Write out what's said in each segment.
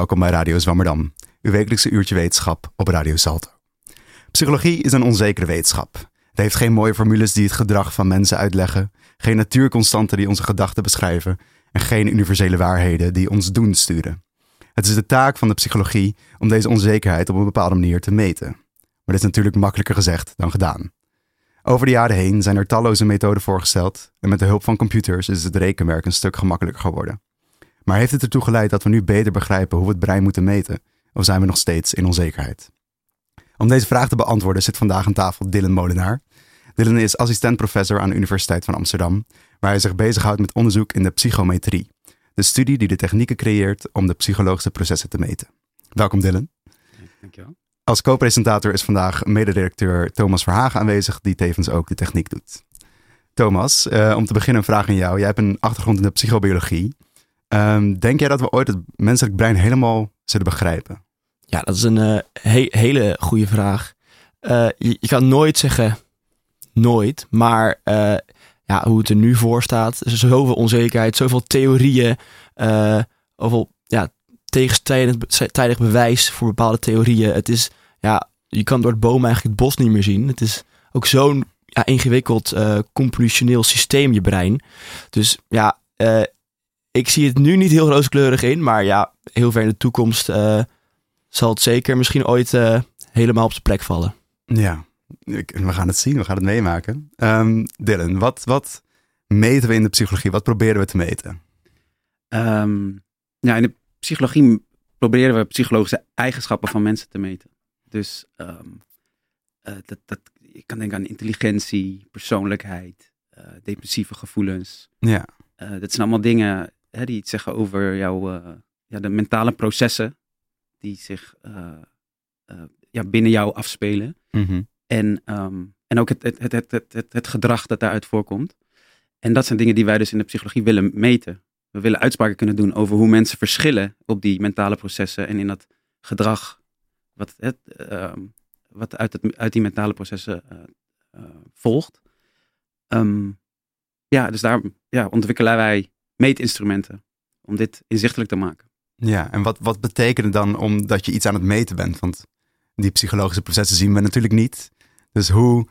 Welkom bij Radio Zwammerdam, uw wekelijkse uurtje wetenschap op Radio Salto. Psychologie is een onzekere wetenschap. Het heeft geen mooie formules die het gedrag van mensen uitleggen, geen natuurconstanten die onze gedachten beschrijven en geen universele waarheden die ons doen sturen. Het is de taak van de psychologie om deze onzekerheid op een bepaalde manier te meten. Maar dit is natuurlijk makkelijker gezegd dan gedaan. Over de jaren heen zijn er talloze methoden voorgesteld en met de hulp van computers is het rekenwerk een stuk gemakkelijker geworden. Maar heeft het ertoe geleid dat we nu beter begrijpen hoe we het brein moeten meten? Of zijn we nog steeds in onzekerheid? Om deze vraag te beantwoorden zit vandaag aan tafel Dylan Molenaar. Dylan is assistent-professor aan de Universiteit van Amsterdam, waar hij zich bezighoudt met onderzoek in de psychometrie, de studie die de technieken creëert om de psychologische processen te meten. Welkom Dylan. Dankjewel. Als co-presentator is vandaag mededirecteur Thomas Verhagen aanwezig, die tevens ook de techniek doet. Thomas, uh, om te beginnen een vraag aan jou. Jij hebt een achtergrond in de psychobiologie. Um, denk jij dat we ooit het menselijk brein helemaal zullen begrijpen? Ja, dat is een he hele goede vraag. Uh, je, kan nooit zeggen nooit, maar ja, hoe het er nu voor staat, is zoveel onzekerheid, zoveel theorieën, zoveel ja, tegenstrijdig bewijs voor bepaalde theorieën. Het is, ja, je kan door het boom eigenlijk het bos niet meer zien. Het is ook zo'n ja, ingewikkeld compositioneel systeem, je brein. Dus ja, ik zie het nu niet heel rooskleurig in, maar ja, heel ver in de toekomst uh, zal het zeker misschien ooit helemaal op zijn plek vallen. Ja, ik, we gaan het zien, we gaan het meemaken. Um, Dylan, wat, wat meten we in de psychologie? Wat proberen we te meten? Um, ja, in de psychologie proberen we psychologische eigenschappen van mensen te meten. Dus um, uh, dat, dat, je kan denken aan intelligentie, persoonlijkheid, uh, depressieve gevoelens. Ja. Uh, dat zijn allemaal dingen hè, die iets zeggen over jouw, ja, de mentale processen die zich ja, binnen jou afspelen. Mm -hmm. En, um, en ook het, het, het, het, het, het gedrag dat daaruit voorkomt. En dat zijn dingen die wij dus in de psychologie willen meten we willen uitspraken kunnen doen over hoe mensen verschillen op die mentale processen en in dat gedrag wat, het, uh, wat uit, het, uit die mentale processen volgt. Um, ja, dus daar ja, ontwikkelen wij meetinstrumenten om dit inzichtelijk te maken. Ja, en wat, wat betekent het dan omdat je iets aan het meten bent? Want die psychologische processen zien we natuurlijk niet. Dus hoe,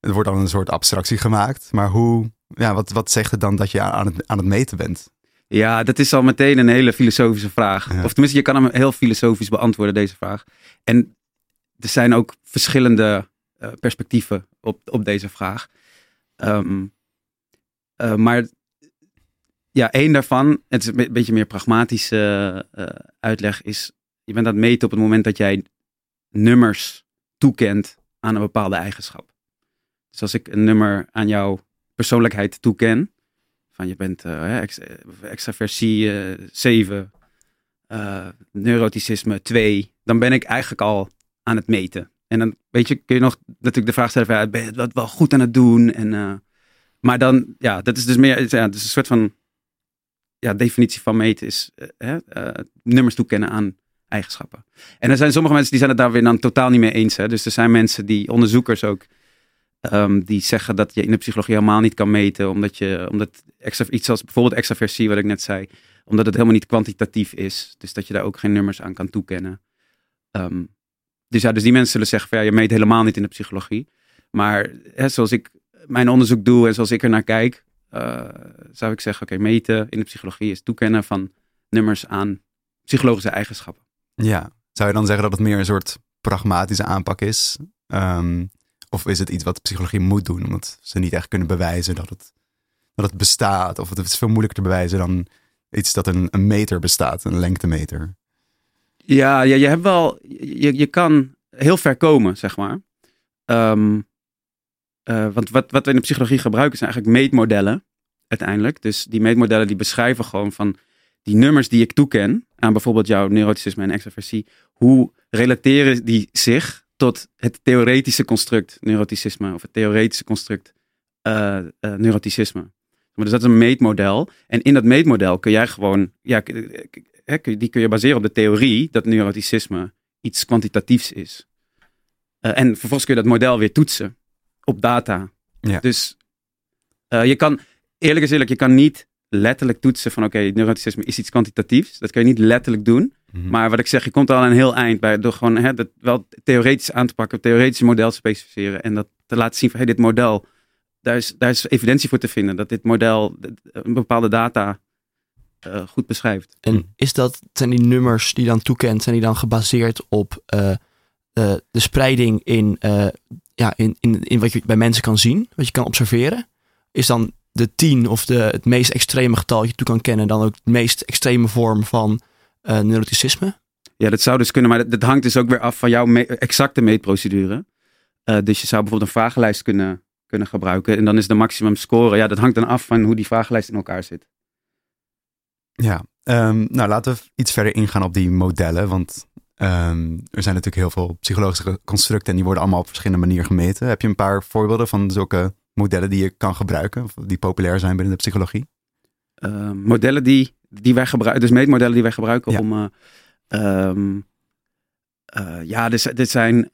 er wordt dan een soort abstractie gemaakt, maar hoe, ja, wat, wat zegt het dan dat je aan het, aan het meten bent? Ja, dat is al meteen een hele filosofische vraag. Ja. Of tenminste, je kan hem heel filosofisch beantwoorden, deze vraag. En er zijn ook verschillende uh, perspectieven op, op deze vraag. Um, uh, maar ja, één daarvan, het is een beetje meer pragmatische uh, uitleg, is je bent aan het meten op het moment dat jij nummers toekent aan een bepaalde eigenschap. Dus als ik een nummer aan jouw persoonlijkheid toeken, van je bent uh, ex extraversie uh, 7, uh, neuroticisme 2. Dan ben ik eigenlijk al aan het meten. En dan weet je, kun je nog natuurlijk de vraag stellen: van, ja, ben je dat wel goed aan het doen? En, maar dan, ja, dat is dus meer ja, dus een soort van ja, definitie van meten is uh, nummers toekennen aan eigenschappen. En er zijn sommige mensen die zijn het daar weer dan totaal niet mee eens. Hè? Dus er zijn mensen die, onderzoekers ook, Um, die zeggen dat je in de psychologie helemaal niet kan meten, omdat je, omdat extra, iets als bijvoorbeeld extraversie, wat ik net zei, omdat het helemaal niet kwantitatief is. Dus dat je daar ook geen nummers aan kan toekennen. Um, dus ja, dus die mensen zullen zeggen van ja, je meet helemaal niet in de psychologie. Maar hè, zoals ik mijn onderzoek doe en zoals ik er naar kijk, uh, zou ik zeggen, oké, okay, meten in de psychologie is toekennen van nummers aan psychologische eigenschappen. Ja, zou je dan zeggen dat het meer een soort pragmatische aanpak is? Um, of is het iets wat psychologie moet doen, omdat ze niet echt kunnen bewijzen dat het, dat het bestaat? Of het is veel moeilijker te bewijzen dan iets dat een, een meter bestaat, een lengtemeter. Ja, ja je hebt wel, je, je kan heel ver komen, zeg maar. Um, uh, want wat, wat we in de psychologie gebruiken zijn eigenlijk meetmodellen, uiteindelijk. Dus die meetmodellen die beschrijven gewoon van die nummers die ik toeken aan bijvoorbeeld jouw neuroticisme en extraversie, hoe relateren die zich tot het theoretische construct neuroticisme of het theoretische construct uh, uh, neuroticisme. Maar dus dat is een meetmodel. En in dat meetmodel kun jij gewoon, ja, die kun je baseren op de theorie dat neuroticisme iets kwantitatiefs is. En vervolgens kun je dat model weer toetsen op data. Ja. Dus je kan, eerlijk is eerlijk, je kan niet letterlijk toetsen van oké, neuroticisme is iets kwantitatiefs. Dat kun je niet letterlijk doen. Mhm. Maar wat ik zeg, je komt al een heel eind bij door gewoon hè, dat wel theoretisch aan te pakken, theoretisch model te specificeren en dat te laten zien van hey, dit model, daar is, daar is evidentie voor te vinden dat dit model een bepaalde data uh, goed beschrijft. En is dat, zijn die nummers die dan toekent, zijn die dan gebaseerd op uh, uh, de spreiding in, ja, in, in, in wat je bij mensen kan zien, wat je kan observeren? Is dan de 10 of de, het meest extreme getal dat je toe kan kennen, dan ook de meest extreme vorm van neuroticisme? Ja, dat zou dus kunnen, maar dat, dat hangt dus ook weer af van jouw me exacte meetprocedure. dus je zou bijvoorbeeld een vragenlijst kunnen, kunnen gebruiken en dan is de maximum score, ja, dat hangt dan af van hoe die vragenlijst in elkaar zit. Ja, um, nou laten we iets verder ingaan op die modellen. Want um, er zijn natuurlijk heel veel psychologische constructen en die worden allemaal op verschillende manieren gemeten. Heb je een paar voorbeelden van zulke modellen die je kan gebruiken, of die populair zijn binnen de psychologie? Uh, modellen die, die wij gebruiken, dus meetmodellen die wij gebruiken Ja. om. Uh, um, uh, ja, dit, dit zijn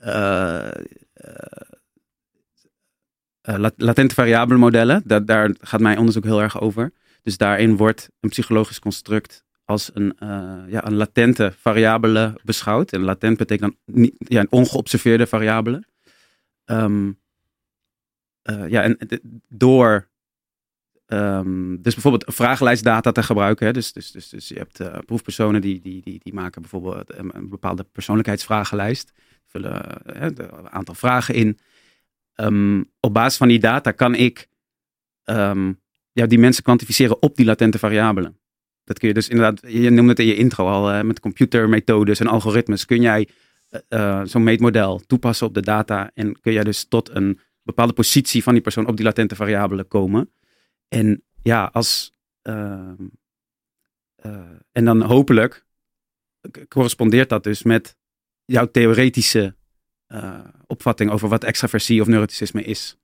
lat latente variabele modellen. Da daar gaat mijn onderzoek heel erg over. Dus daarin wordt een psychologisch construct als een, uh, ja, een latente variabele beschouwd. En latent betekent dan niet, ja, een ongeobserveerde variabele. Um, uh, ja, en door um, dus bijvoorbeeld vragenlijstdata te gebruiken. Hè, dus, dus, dus, dus je hebt proefpersonen die, die, die, die maken bijvoorbeeld een, bepaalde persoonlijkheidsvragenlijst. Vullen een aantal vragen in. Um, op basis van die data kan ik ja, die mensen kwantificeren op die latente variabelen. Dat kun je dus inderdaad, je noemde het in je intro al, met computermethodes en algoritmes kun jij uh, zo'n meetmodel toepassen op de data en kun jij dus tot een bepaalde positie van die persoon op die latente variabelen komen. En ja, als. Uh, en dan hopelijk correspondeert dat dus met jouw theoretische opvatting over wat extraversie of neuroticisme is.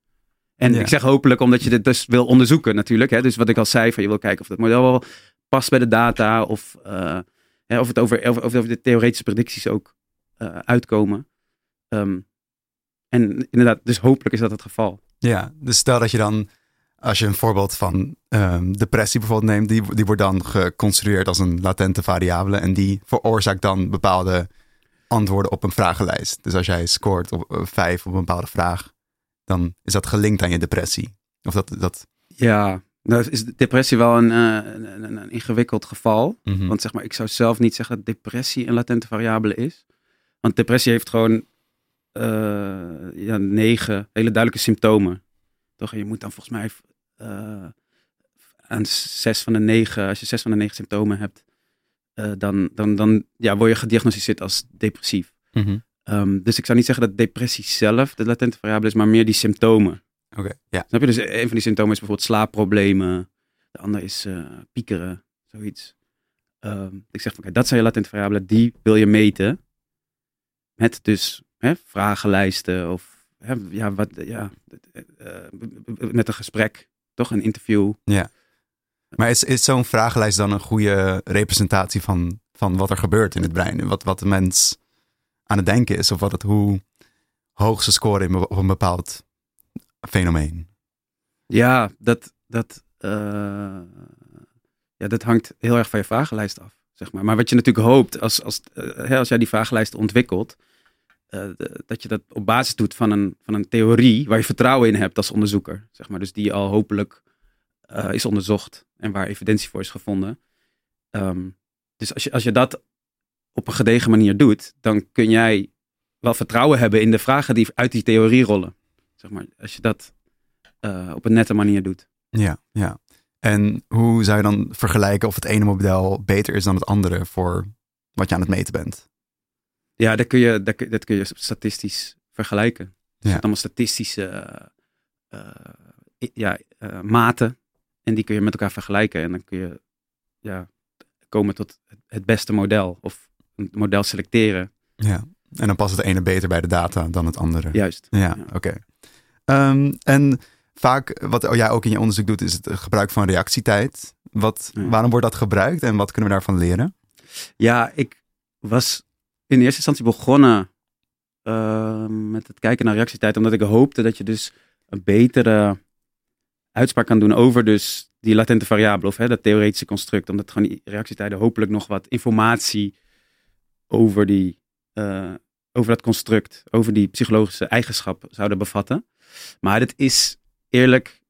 En ja. ik zeg hopelijk omdat je dit dus wil onderzoeken natuurlijk. Hè? Dus wat ik al zei, van je wil kijken of dat model wel past bij de data. Of, uh, hè, of, het over, of, of de theoretische predicties ook uh, uitkomen. Um, en inderdaad, dus hopelijk is dat het geval. Ja, dus stel dat je dan, als je een voorbeeld van um, depressie bijvoorbeeld neemt, die, die wordt dan geconstrueerd als een latente variabele. En die veroorzaakt dan bepaalde antwoorden op een vragenlijst. Dus als jij scoort op uh, vijf op een bepaalde vraag, dan is dat gelinkt aan je depressie. Of dat, dat... Ja, nou is depressie wel een, uh, een, een, een, ingewikkeld geval. Mhm. Mm -hmm. Want zeg maar, ik zou zelf niet zeggen dat depressie een latente variabele is. Want depressie heeft gewoon uh, ja, negen hele duidelijke symptomen. Toch? En je moet dan volgens mij uh, aan zes van de negen, als je zes van de negen symptomen hebt, uh, dan, dan, dan ja, word je gediagnosticeerd als depressief. Mm -hmm. um, dus ik zou niet zeggen dat depressie zelf de latente variabele is, maar meer die symptomen. Oké, okay, ja. Snap je? Dus een van die symptomen is bijvoorbeeld slaapproblemen. De andere is uh, piekeren, zoiets. Um, ik zeg van, okay, dat zijn je latente variabelen, die wil je meten. Met dus hè, vragenlijsten of hè, ja, wat, ja, uh, met een gesprek, toch? Een interview. Ja. Maar is, is zo'n vragenlijst dan een goede representatie van, van wat er gebeurt in het brein? Wat, wat de mens aan het denken is? Of wat het, hoe hoog ze scoren op een bepaald fenomeen? Ja, dat, dat, uh, ja, dat hangt heel erg van je vragenlijst af. Zeg maar. maar wat je natuurlijk hoopt als, als, uh, als jij die vragenlijst ontwikkelt, uh, dat je dat op basis doet van een, van een theorie waar je vertrouwen in hebt als onderzoeker. Zeg maar. Dus die al hopelijk is onderzocht en waar evidentie voor is gevonden. Um, dus als je, als je dat op een gedegen manier doet, dan kun jij wel vertrouwen hebben in de vragen die uit die theorie rollen. Zeg maar, als je dat uh, op een nette manier doet. Ja, ja. En hoe zou je dan vergelijken of het ene model beter is dan het andere voor wat je aan het meten bent? Ja, dat kun je, dat, dat kun je statistisch vergelijken. Dus Ja. je hebt allemaal statistische uh, uh, ja, uh, maten. En die kun je met elkaar vergelijken. En dan kun je ja, komen tot het beste model. Of een model selecteren. Ja, en dan past het ene beter bij de data dan het andere. Juist. Ja, ja. oké. Okay. Um, en vaak, wat jij ook in je onderzoek doet, is het gebruik van reactietijd. Wat, ja. Waarom wordt dat gebruikt en wat kunnen we daarvan leren? Ja, ik was in eerste instantie begonnen uh, met het kijken naar reactietijd, omdat ik hoopte dat je dus een betere uitspraak kan doen over dus die latente variabele of hè, dat theoretische construct. Omdat gewoon die reactietijden hopelijk nog wat informatie over, die, uh, over dat construct, over die psychologische eigenschap zouden bevatten. Maar het is eerlijk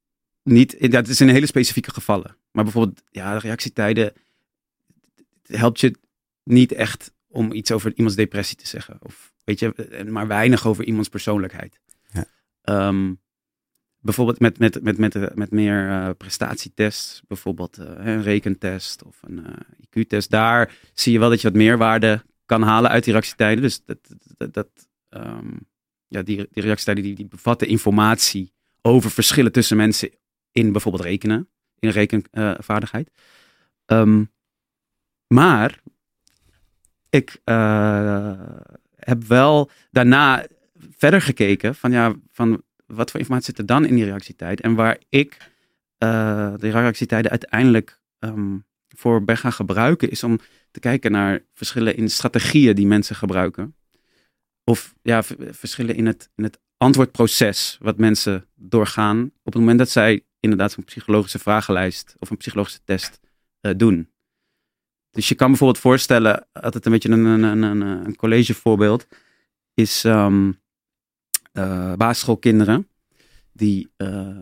niet, dat is in hele specifieke gevallen. Maar bijvoorbeeld, ja, de reactietijden helpt je niet echt om iets over iemands depressie te zeggen. Of weet je, maar weinig over iemands persoonlijkheid. Ja. Ehm, bijvoorbeeld met, met, met, met, met meer uh, prestatietests, bijvoorbeeld uh, een rekentest of een uh, eh, IQ-test. Daar zie je wel dat je wat meerwaarde kan halen uit die reactietijden. Dus dat, dat, dat um, ja, die, die reactietijden die, die bevatten informatie over verschillen tussen mensen in bijvoorbeeld rekenen, in rekenvaardigheid. Um, maar ik heb wel daarna verder gekeken van ja, van wat voor informatie zit er dan in die reactietijd? En waar ik uh, de reactietijden uiteindelijk um, voor ben gaan gebruiken, is om te kijken naar verschillen in strategieën die mensen gebruiken. Of ja, verschillen in het, in het antwoordproces wat mensen doorgaan op het moment dat zij inderdaad een psychologische vragenlijst of een psychologische test uh, doen. Dus je kan bijvoorbeeld voorstellen, altijd een beetje een, een, een, een collegevoorbeeld, is um, basisschoolkinderen die uh,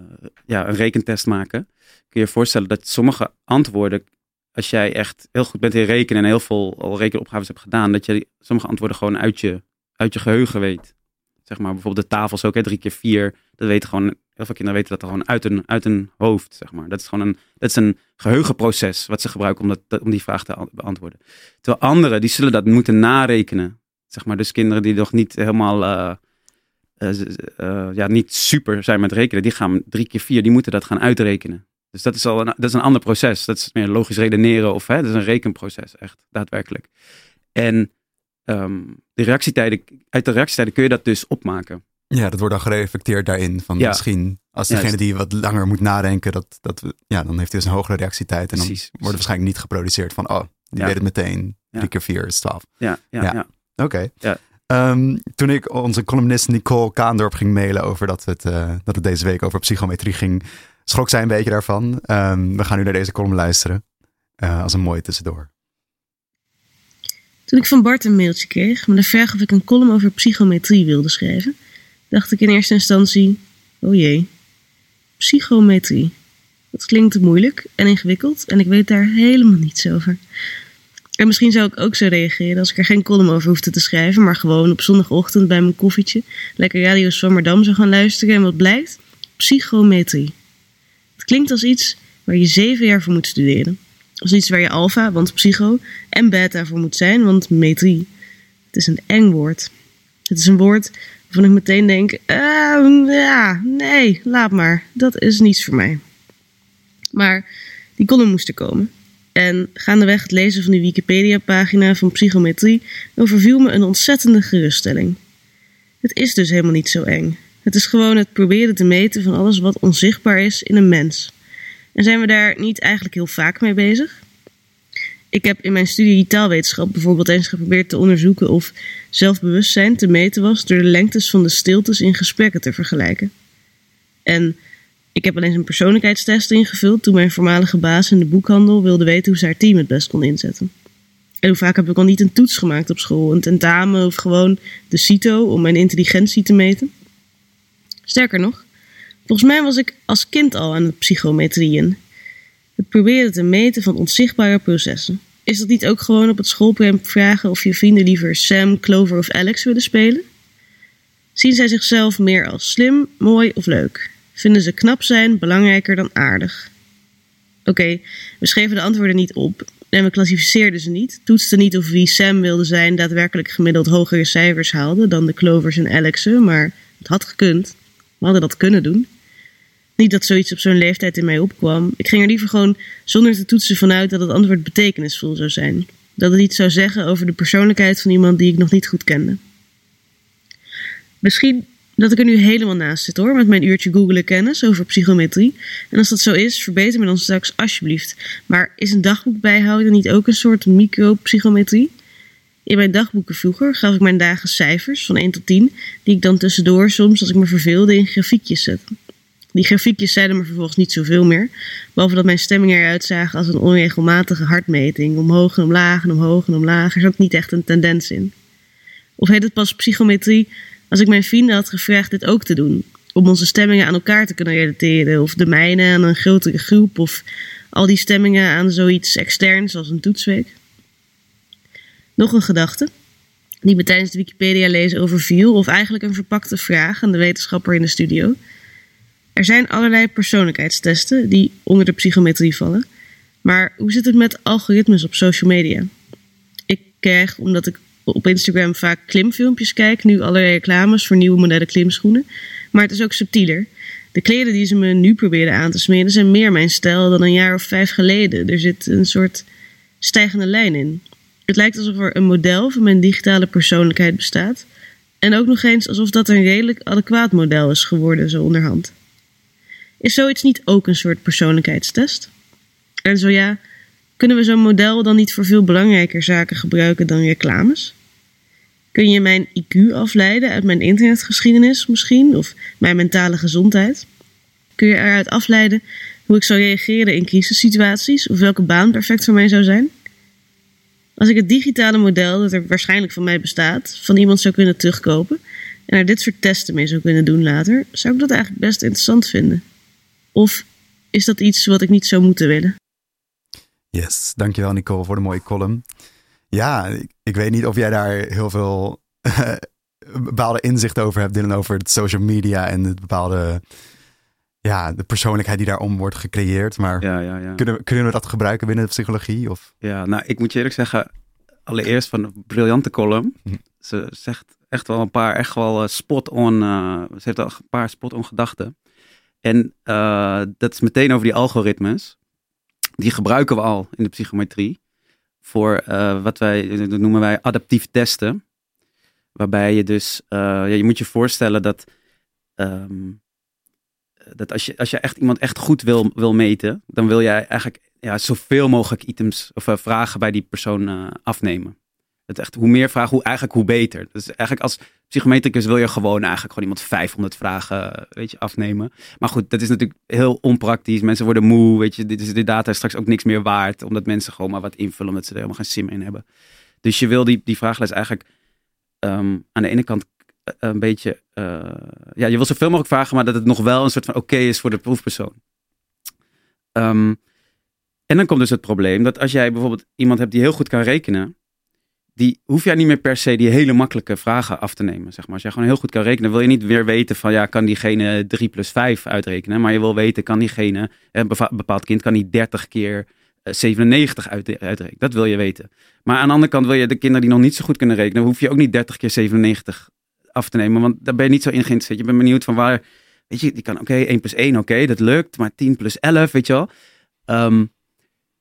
ja, een rekentest maken. Kun je je voorstellen dat sommige antwoorden, als jij echt heel goed bent in rekenen en heel veel al rekenopgaves hebt gedaan, dat je sommige antwoorden gewoon uit je, uit je geheugen weet. Zeg maar bijvoorbeeld de tafels ook, hè, drie keer vier. Dat weten gewoon, heel veel kinderen weten dat gewoon uit een, uit een hoofd, zeg maar. Dat is gewoon een, dat is een geheugenproces wat ze gebruiken om, dat, om die vraag te beantwoorden. Terwijl anderen, die zullen dat moeten narekenen. Zeg maar, dus kinderen die nog niet helemaal... Uh, uh, ja, niet super zijn met rekenen, die gaan drie keer vier, die moeten dat gaan uitrekenen. Dus dat is al een, dat is een ander proces. Dat is meer logisch redeneren of hè, dat is een rekenproces, echt daadwerkelijk. En um, de reactietijden, uit de reactietijden kun je dat dus opmaken. Ja, dat wordt dan gereflecteerd daarin. Van misschien als degene die wat langer moet nadenken, dat, dat, ja, dan heeft hij dus een hogere reactietijd. En dan wordt het waarschijnlijk niet geproduceerd van, oh, die weet het meteen. Drie keer vier is twaalf. Ja, ja, ja. Oké. Ja. Um, toen ik onze columnist Nicole Kaandorp ging mailen over dat het, uh, dat het deze week over psychometrie ging, schrok zij een beetje daarvan. Um, we gaan nu naar deze column luisteren. Uh, als een mooie tussendoor. Toen ik van Bart een mailtje kreeg met de vraag of ik een column over psychometrie wilde schrijven, dacht ik in eerste instantie: oh jee, psychometrie. Dat klinkt moeilijk en ingewikkeld en ik weet daar helemaal niets over. En misschien zou ik ook zo reageren als ik er geen column over hoefde te schrijven, maar gewoon op zondagochtend bij mijn koffietje lekker Radio Zwammerdam zou gaan luisteren en wat blijkt? Psychometrie. Het klinkt als iets waar je zeven jaar voor moet studeren. Als iets waar je alfa, want psycho, en beta voor moet zijn, want metrie. Het is een eng woord. Het is een woord waarvan ik meteen denk, uh, ja, nee, laat maar. Dat is niets voor mij. Maar die column moest er komen. En gaandeweg het lezen van die Wikipedia-pagina van psychometrie overviel me een ontzettende geruststelling. Het is dus helemaal niet zo eng. Het is gewoon het proberen te meten van alles wat onzichtbaar is in een mens. En zijn we daar niet eigenlijk heel vaak mee bezig? Ik heb in mijn studie taalwetenschap bijvoorbeeld eens geprobeerd te onderzoeken of zelfbewustzijn te meten was door de lengtes van de stiltes in gesprekken te vergelijken. En ik heb alleen een persoonlijkheidstest ingevuld toen mijn voormalige baas in de boekhandel wilde weten hoe ze haar team het best kon inzetten. En hoe vaak heb ik al niet een toets gemaakt op school, een tentamen of gewoon de CITO om mijn intelligentie te meten? Sterker nog, volgens mij was ik als kind al aan het psychometrieën. Het proberen te meten van onzichtbare processen. Is dat niet ook gewoon op het schoolprem vragen of je vrienden liever Sam, Clover of Alex willen spelen? Zien zij zichzelf meer als slim, mooi of leuk? Vinden ze knap zijn belangrijker dan aardig? Oké, we schreven de antwoorden niet op en we klassificeerden ze niet. Toetsten niet of wie Sam wilde zijn daadwerkelijk gemiddeld hogere cijfers haalde dan de Clovers en Alexen, maar het had gekund. We hadden dat kunnen doen. Niet dat zoiets op zo'n leeftijd in mij opkwam. Ik ging er liever gewoon zonder te toetsen vanuit dat het antwoord betekenisvol zou zijn. Dat het iets zou zeggen over de persoonlijkheid van iemand die ik nog niet goed kende. Misschien dat ik er nu helemaal naast zit hoor, met mijn uurtje googelen kennis over psychometrie. En als dat zo is, verbeter me dan straks alsjeblieft. Maar is een dagboek bijhouden niet ook een soort micropsychometrie? In mijn dagboeken vroeger gaf ik mijn dagen cijfers van 1 tot 10, die ik dan tussendoor soms, als ik me verveelde, in grafiekjes zette. Die grafiekjes zeiden me vervolgens niet zoveel meer. Behalve dat mijn stemmingen eruit zagen als een onregelmatige hartmeting. Omhoog en omlaag en omhoog en omlaag. Er zat niet echt een tendens in. Of heet het pas psychometrie als ik mijn vrienden had gevraagd dit ook te doen? Om onze stemmingen aan elkaar te kunnen relateren. Of de mijne aan een grotere groep. Of al die stemmingen aan zoiets externs als een toetsweek. Nog een gedachte die me tijdens de Wikipedia lezen overviel, of eigenlijk een verpakte vraag aan de wetenschapper in de studio. Er zijn allerlei persoonlijkheidstesten die onder de psychometrie vallen. Maar hoe zit het met algoritmes op social media? Ik krijg, omdat ik op Instagram vaak klimfilmpjes kijk, nu allerlei reclames voor nieuwe moderne klimschoenen. Maar het is ook subtieler. De kleren die ze me nu proberen aan te smeren zijn meer mijn stijl dan een jaar of vijf geleden. Er zit een soort stijgende lijn in. Het lijkt alsof er een model van mijn digitale persoonlijkheid bestaat. En ook nog eens alsof dat een redelijk adequaat model is geworden, zo onderhand. Is zoiets niet ook een soort persoonlijkheidstest? En zo ja, kunnen we zo'n model dan niet voor veel belangrijker zaken gebruiken dan reclames? Kun je mijn IQ afleiden uit mijn internetgeschiedenis misschien, of mijn mentale gezondheid? Kun je eruit afleiden hoe ik zou reageren in crisissituaties of welke baan perfect voor mij zou zijn? Als ik het digitale model dat er waarschijnlijk van mij bestaat, van iemand zou kunnen terugkopen en er dit soort testen mee zou kunnen doen later, zou ik dat eigenlijk best interessant vinden. Of is dat iets wat ik niet zou moeten willen? Yes, dankjewel Nicole voor de mooie column. Ja, ik, ik weet niet of jij daar heel veel bepaalde inzicht over hebt, Dylan, over het social media en het bepaalde, ja, de persoonlijkheid die daarom wordt gecreëerd. Maar Ja, ja, ja. kunnen, we, kunnen we dat gebruiken binnen de psychologie? Of? Ja, nou, ik moet je eerlijk zeggen, allereerst van een briljante column. Mhm. Ze zegt echt wel een paar, echt wel eh, spot-on, eh, ze heeft al een paar spot-on gedachten. En eh, dat is meteen over die algoritmes. Die gebruiken we al in de psychometrie voor eh, wat wij, dat noemen wij adaptief testen. Waarbij je dus, eh, ja, je moet je voorstellen dat, ehm, dat als, je, als je echt iemand echt goed wil, wil meten, dan wil jij eigenlijk ja, zoveel mogelijk items of vragen bij die persoon afnemen. Het echt, hoe meer vragen, hoe, eigenlijk hoe beter. Dus eigenlijk als psychometricus wil je gewoon eigenlijk gewoon iemand 500 vragen weet je, afnemen. Maar goed, dat is natuurlijk heel onpraktisch. Mensen worden moe, weet je. Dit is de data is straks ook niks meer waard. Omdat mensen gewoon maar wat invullen, omdat ze er helemaal geen sim in hebben. Dus je wil die, die vragenlijst eigenlijk ehm, aan de ene kant eh, een beetje... eh, ja, je wil zoveel mogelijk vragen, maar dat het nog wel een soort van oké is voor de proefpersoon. Ehm, en dan komt dus het probleem dat als jij bijvoorbeeld iemand hebt die heel goed kan rekenen, die hoef jij niet meer per se die hele makkelijke vragen af te nemen. Zeg maar. Als jij gewoon heel goed kan rekenen, wil je niet weer weten van ja, kan diegene 3 plus 5 uitrekenen. Maar je wil weten, kan diegene, een bepaald kind, kan die 30 keer eh, 97 uit, uitrekenen. Dat wil je weten. Maar aan de andere kant wil je de kinderen die nog niet zo goed kunnen rekenen, hoef je ook niet 30 keer 97 af te nemen. Want daar ben je niet zo in geïnteresseerd. Je bent benieuwd van waar, weet je, die kan oké, 1 plus 1, oké, dat lukt. Maar 10 plus 11, weet je wel. Ehm,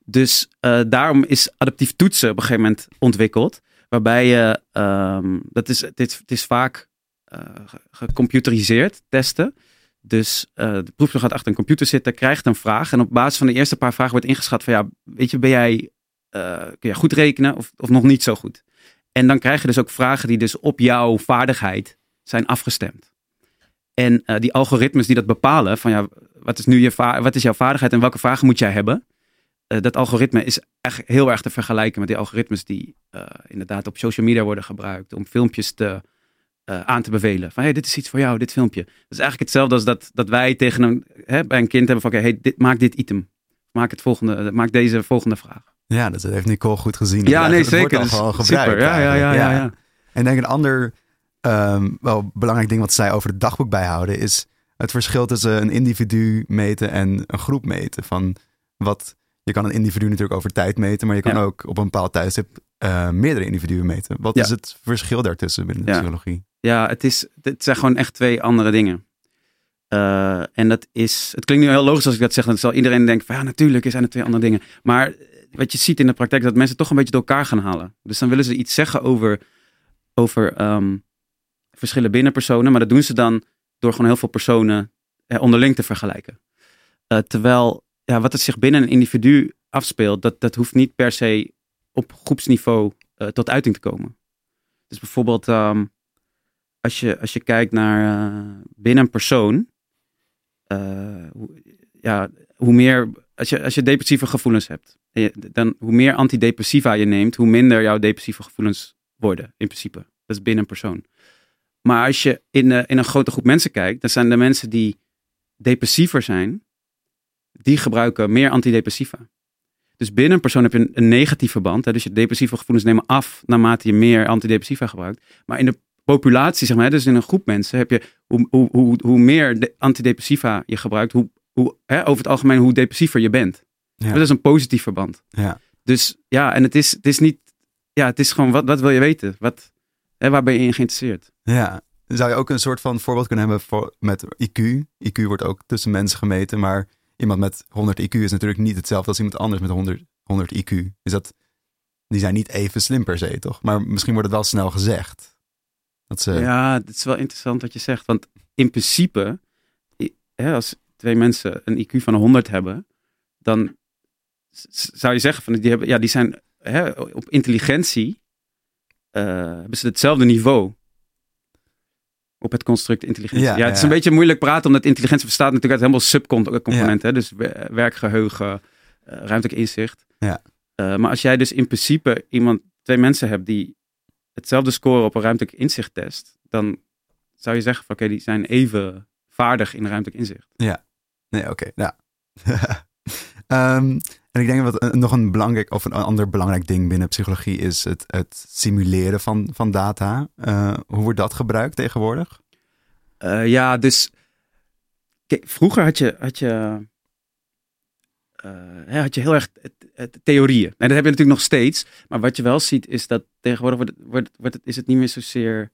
dus eh, daarom is adaptief toetsen op een gegeven moment ontwikkeld. Waarbij je, ehm, dat is, dit, het is vaak eh, ge- gecomputeriseerd testen. Dus eh, de proefpersoon gaat achter een computer zitten, krijgt een vraag. En op basis van de eerste paar vragen wordt ingeschat van ja, weet je, ben jij, eh, kun jij goed rekenen of, of nog niet zo goed? En dan krijg je dus ook vragen die dus op jouw vaardigheid zijn afgestemd. En die algoritmes die dat bepalen, van ja, wat is nu je wat is jouw vaardigheid en welke vragen moet jij hebben? Eh, dat algoritme is echt heel erg te vergelijken met die algoritmes die eh, inderdaad op social media worden gebruikt om filmpjes te, eh, aan te bevelen. Van hey, dit is iets voor jou, dit filmpje. Dat is eigenlijk hetzelfde als dat, dat wij tegen een, hè, bij een kind hebben van oké, hey, dit, maak dit item. Maak, het volgende, maak deze volgende vraag. Ja, dat heeft Nicole goed gezien. Ja, nee, wordt zeker. al Dus gewoon super. Ja, ja, ja, ja, ja. En ik denk een ander ehm, wel belangrijk ding wat zij over het dagboek bijhouden is het verschil tussen een individu meten en een groep meten. Van wat, je kan een individu natuurlijk over tijd meten, maar je kan Ja. ook op een bepaald tijdstip eh, meerdere individuen meten. Wat Ja. is het verschil daartussen binnen de Ja. psychologie? Ja, het, is, het zijn gewoon echt twee andere dingen. Eh, en dat is, het klinkt nu heel logisch als ik dat zeg, dan zal iedereen denken van ja, natuurlijk zijn het twee andere dingen. Maar wat je ziet in de praktijk is dat mensen toch een beetje door elkaar gaan halen. Dus dan willen ze iets zeggen over, over ehm, verschillen binnen personen, maar dat doen ze dan door gewoon heel veel personen eh, onderling te vergelijken. Terwijl ja, wat het zich binnen een individu afspeelt, dat, dat hoeft niet per se op groepsniveau eh, tot uiting te komen. Dus bijvoorbeeld ehm, als, je, als je kijkt naar eh, binnen een persoon, eh, hoe, ja, hoe meer, als je, als je depressieve gevoelens hebt, dan hoe meer antidepressiva je neemt, hoe minder jouw depressieve gevoelens worden, in principe. Dat is binnen een persoon. Maar als je in, in een grote groep mensen kijkt, dan zijn de mensen die depressiever zijn, die gebruiken meer antidepressiva. Dus binnen een persoon heb je een, een negatieve band. Hè, dus je depressieve gevoelens nemen af naarmate je meer antidepressiva gebruikt. Maar in de populatie, zeg maar, dus in een groep mensen, heb je hoe, hoe, hoe, hoe meer de antidepressiva je gebruikt, hoe, hoe, hè, over het algemeen hoe depressiever je bent. Ja. Dat is een positief verband. Ja. Dus ja, en het is, het is niet, ja, het is gewoon, wat, wat wil je weten? Wat, hè, waar ben je in geïnteresseerd? Ja. Zou je ook een soort van voorbeeld kunnen hebben voor, met IQ? IQ wordt ook tussen mensen gemeten, maar iemand met 100 IQ is natuurlijk niet hetzelfde als iemand anders met 100, 100 IQ. Is dat, die zijn niet even slim per se, toch? Maar misschien wordt het wel snel gezegd. Dat ze, Ja, het is wel interessant wat je zegt. Want in principe, als twee mensen een IQ van 100 hebben, dan zou je zeggen van die, hebben, ja, die zijn hè, op intelligentie, eh, hebben ze hetzelfde niveau. Op het construct intelligentie. Ja, Ja, het is ja. een beetje moeilijk praten, omdat intelligentie bestaat natuurlijk uit helemaal subcomponenten. Dus we- werkgeheugen, eh, ruimtelijk inzicht. Ja. Eh, maar als jij dus in principe iemand, twee mensen hebt die hetzelfde scoren op een ruimtelijk inzichttest, dan zou je zeggen van oké, die zijn even vaardig in ruimtelijk inzicht. Nee, oké. ja. Ehm, en ik denk dat nog een belangrijk, of een ander belangrijk ding binnen psychologie is het, het simuleren van, van data. Eh, hoe wordt dat gebruikt tegenwoordig? Eh, ja, dus kijk, vroeger had je, had je, eh, had je heel erg theorieën. En dat heb je natuurlijk nog steeds. Maar wat je wel ziet is dat tegenwoordig wordt wordt, wordt is het niet meer zozeer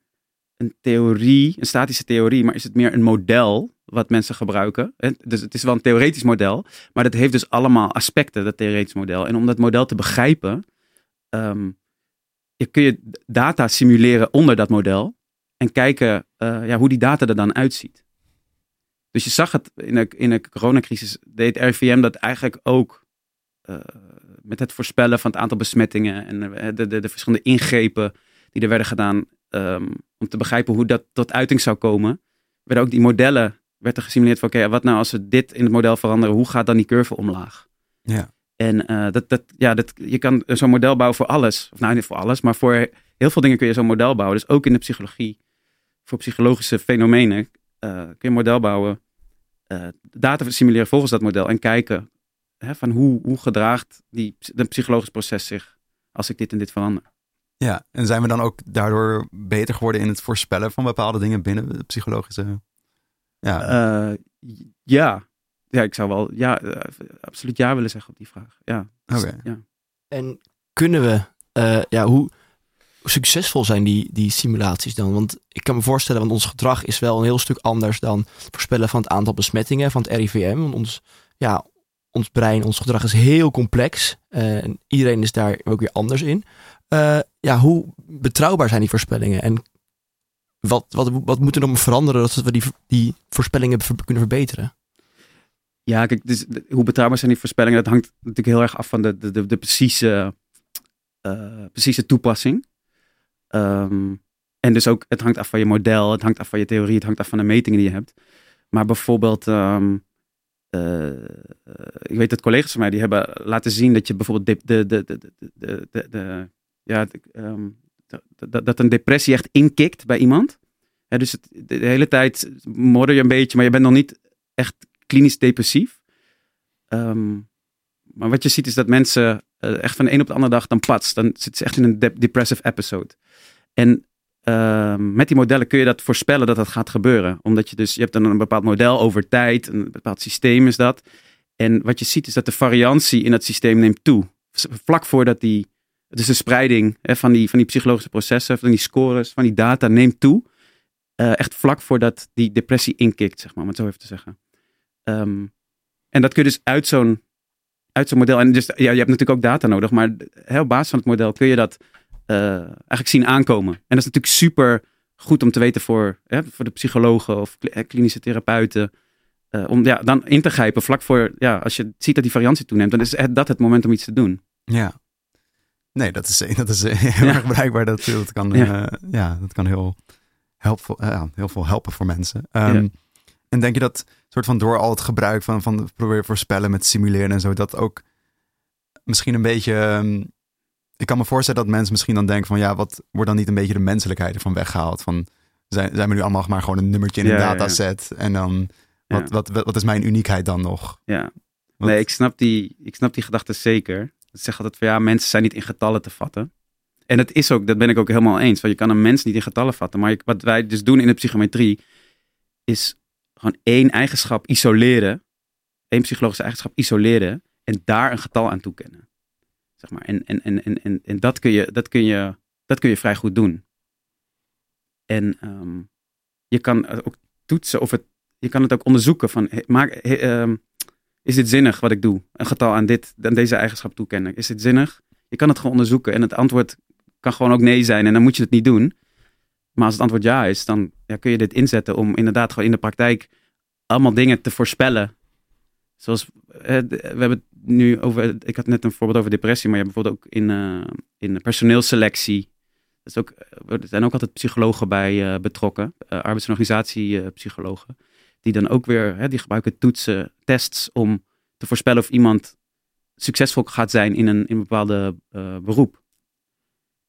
een theorie, een statische theorie, maar is het meer een model wat mensen gebruiken. Dus het is wel een theoretisch model, maar dat heeft dus allemaal aspecten, dat theoretisch model. En om dat model te begrijpen, ehm, kun je data simuleren onder dat model en kijken eh, ja, hoe die data er dan uitziet. Dus je zag het in de, in de coronacrisis, deed RIVM dat eigenlijk ook eh, met het voorspellen van het aantal besmettingen en eh, de, de, de verschillende ingrepen die er werden gedaan ehm, om te begrijpen hoe dat tot uiting zou komen, werden ook die modellen werd er gesimuleerd van oké, wat nou als we dit in het model veranderen, hoe gaat dan die curve omlaag? Ja. En eh, dat, dat, ja, dat, je kan zo'n model bouwen voor alles. Of nou, niet voor alles, maar voor heel veel dingen kun je zo'n model bouwen. Dus ook in de psychologie, voor psychologische fenomenen, eh, kun je een model bouwen, eh, data simuleren volgens dat model en kijken hè, van hoe, hoe gedraagt die, een psychologisch proces zich als ik dit en dit verander. Ja, en zijn we dan ook daardoor beter geworden in het voorspellen van bepaalde dingen binnen de psychologische... Ja, Eh, ja. ja, ik zou wel ja, eh, absoluut ja willen zeggen op die vraag. Ja. Dus, Oké. ja. En kunnen we, eh, ja, hoe succesvol zijn die, die simulaties dan? Want ik kan me voorstellen, want ons gedrag is wel een heel stuk anders dan het voorspellen van het aantal besmettingen van het RIVM. Want ons, ja, ons brein, ons gedrag is heel complex. en iedereen is daar ook weer anders in. Eh, ja, hoe betrouwbaar zijn die voorspellingen? En wat, wat, wat moet er dan veranderen dat we die, die voorspellingen kunnen verbeteren? Ja, kijk, dus hoe betrouwbaar zijn die voorspellingen? Dat hangt natuurlijk heel erg af van de, de, de, precieze, eh, precieze toepassing. Ehm, en dus ook, het hangt af van je model, het hangt af van je theorie, het hangt af van de metingen die je hebt. Maar bijvoorbeeld, ehm, eh, ik weet dat collega's van mij die hebben laten zien dat je bijvoorbeeld de, de, de, de, de, ja, ehm, dat- dat, een depressie echt inkikt bij iemand. Dus de, hele tijd modder je een beetje, maar je bent nog niet echt klinisch depressief. Ehm, maar wat je ziet is dat mensen eh, echt van de een op de andere dag dan pats. Dan zitten ze echt in een de- depressive episode. En ehm, met die modellen kun je dat voorspellen dat dat gaat gebeuren. Omdat je dus, je hebt dan een bepaald model over tijd, een bepaald systeem is dat. En wat je ziet is dat de variantie in dat systeem neemt toe. Vlak voordat die, dus de spreiding hè, van, die, van die psychologische processen, van die scores, van die data neemt toe. Eh, echt vlak voordat die depressie inkikt, zeg maar, om het zo even te zeggen. Ehm, en dat kun je dus uit zo'n uit zo'n model. En dus ja, je hebt natuurlijk ook data nodig, maar hè, op basis van het model kun je dat eh, eigenlijk zien aankomen. En dat is natuurlijk super goed om te weten voor, hè, voor de psychologen of kli- klinische therapeuten. eh, om ja, dan in te grijpen vlak voor, ja, als je ziet dat die variantie toeneemt, dan is dat het moment om iets te doen. ja. Nee, dat is, dat is eh, heel Ja. erg bereikbaar. Dat, dat, kan, Ja. ja. dat kan heel, helpvol, eh, ja, heel veel helpen voor mensen. Ehm. En denk je dat soort van door al het gebruik van, van proberen voorspellen met simuleren en zo, dat ook misschien een beetje. ehm, ik kan me voorstellen dat mensen misschien dan denken van ja, wat wordt dan niet een beetje de menselijkheid ervan weggehaald? Van zijn, zijn we nu allemaal maar gewoon een nummertje in een Ja, ja, ja. dataset en dan wat, wat, wat, wat is mijn uniekheid dan nog? Ja. Nee, ik snap die, ik snap die gedachte zeker. Ze zeggen altijd van ja, mensen zijn niet in getallen te vatten. En dat is ook, dat ben ik ook helemaal eens. Want je kan een mens niet in getallen vatten. Maar wat wij dus doen in de psychometrie is gewoon één eigenschap isoleren. één psychologische eigenschap isoleren. En daar een getal aan toekennen. Zeg maar. En, en, en, en, en, dat, kun je, dat, kun je, dat kun je vrij goed doen. En ehm, je kan ook toetsen of het, je kan het ook onderzoeken van, maak, ehm, is dit zinnig wat ik doe? Een getal aan, dit, aan deze eigenschap toekennen. Is dit zinnig? Je kan het gewoon onderzoeken en het antwoord kan gewoon ook nee zijn en dan moet je het niet doen. Maar als het antwoord ja is, dan ja, kun je dit inzetten om inderdaad gewoon in de praktijk allemaal dingen te voorspellen. Zoals, eh, we hebben het nu over, ik had net een voorbeeld over depressie, maar je hebt bijvoorbeeld ook in, eh, in personeelselectie. Dat is ook, eh, er zijn ook altijd psychologen bij eh, betrokken, eh, arbeids- en organisatiepsychologen. Die dan ook weer, hè, die gebruiken toetsen, tests om te voorspellen of iemand succesvol gaat zijn in een, in een bepaalde eh, beroep.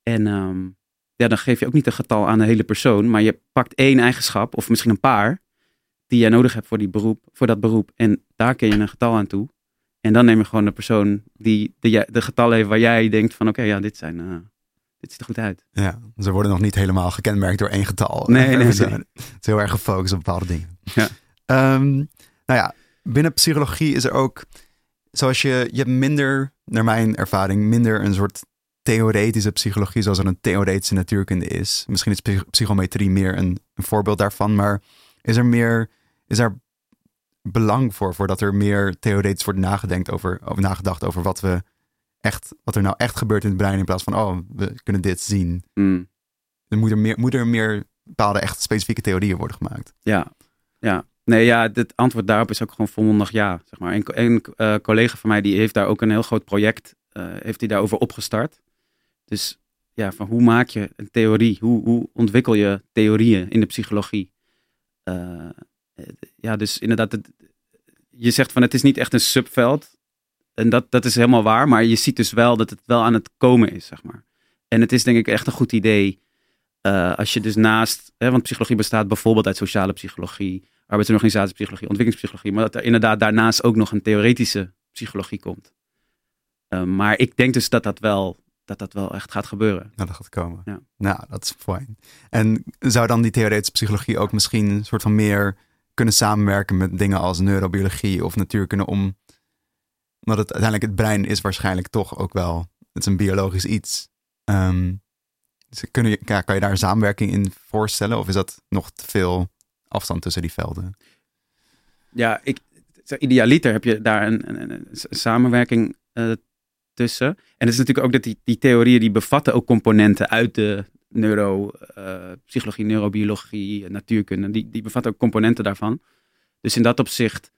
En ehm, ja, dan geef je ook niet een getal aan de hele persoon, maar je pakt één eigenschap, of misschien een paar, die jij nodig hebt voor, die beroep, voor dat beroep. En daar ken je een getal aan toe. En dan neem je gewoon de persoon die de, de getallen heeft waar jij denkt van oké, ja, dit zijn, eh, dit ziet er goed uit. Ja, ze worden nog niet helemaal gekenmerkt door één getal. Nee, nee, nee. Het is heel erg gefocust op bepaalde dingen. Ja. Ehm, nou ja, binnen psychologie is er ook, zoals je, je hebt minder, naar mijn ervaring, minder een soort theoretische psychologie, zoals er een theoretische natuurkunde is. Misschien is psych- psychometrie meer een, een voorbeeld daarvan, maar is er meer, is er belang voor, voordat er meer theoretisch wordt nagedacht over, over, nagedacht over wat we echt, wat er nou echt gebeurt in het brein, in plaats van, oh, we kunnen dit zien. Mm. Er moet er meer, moet er meer bepaalde echt specifieke theorieën worden gemaakt. Ja, ja. Nee, ja, het antwoord daarop is ook gewoon volmondig ja. Zeg maar. Een, een eh, collega van mij die heeft daar ook een heel groot project, eh, heeft hij daarover opgestart. Dus ja, van hoe maak je een theorie? Hoe, hoe ontwikkel je theorieën in de psychologie? Eh, ja, dus inderdaad, het, je zegt van het is niet echt een subveld. En dat, dat is helemaal waar, maar je ziet dus wel dat het wel aan het komen is, zeg maar. En het is denk ik echt een goed idee als je dus naast, hè, want psychologie bestaat bijvoorbeeld uit sociale psychologie, arbeids- en organisatiepsychologie, ontwikkelingspsychologie, maar dat er inderdaad daarnaast ook nog een theoretische psychologie komt. Eh, maar ik denk dus dat dat wel, dat dat wel echt gaat gebeuren. Nou, dat gaat komen. Ja. Nou, dat is fijn. En zou dan die theoretische psychologie ook misschien een soort van meer kunnen samenwerken met dingen als neurobiologie of natuurkunde om, omdat het uiteindelijk het brein is waarschijnlijk toch ook wel, het is een biologisch iets. Ehm, dus kunnen, je- ja, kan je daar een samenwerking in voorstellen of is dat nog te veel afstand tussen die velden? Ja, ik, idealiter heb je daar een, samenwerking eh, tussen. En het is natuurlijk ook dat die, die theorieën die bevatten ook componenten uit de neuropsychologie, neurobiologie, natuurkunde. Die, die bevatten ook componenten daarvan. Dus in dat opzicht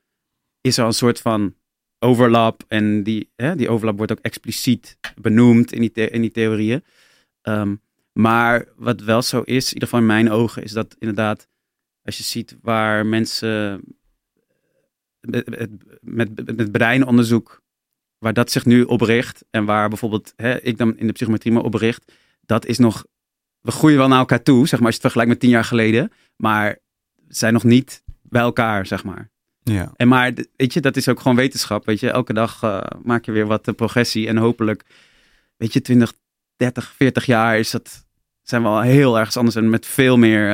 is er een soort van overlap. En die, hè, die overlap wordt ook expliciet benoemd in die, in die theorieën. Ehm, maar wat wel zo is, in ieder geval in mijn ogen, is dat inderdaad, als je ziet waar mensen met, met, met, breinonderzoek, waar dat zich nu op richt en waar bijvoorbeeld hè, ik dan in de psychometrie me op richt, dat is nog, we groeien wel naar elkaar toe, zeg maar, als je het vergelijkt met tien jaar geleden, maar zijn nog niet bij elkaar, zeg maar. Ja. En maar, weet je, dat is ook gewoon wetenschap, weet je. Elke dag eh, maak je weer wat eh, progressie en hopelijk, weet je, 20, 30, 40 jaar is dat, zijn we al heel ergens anders en met veel meer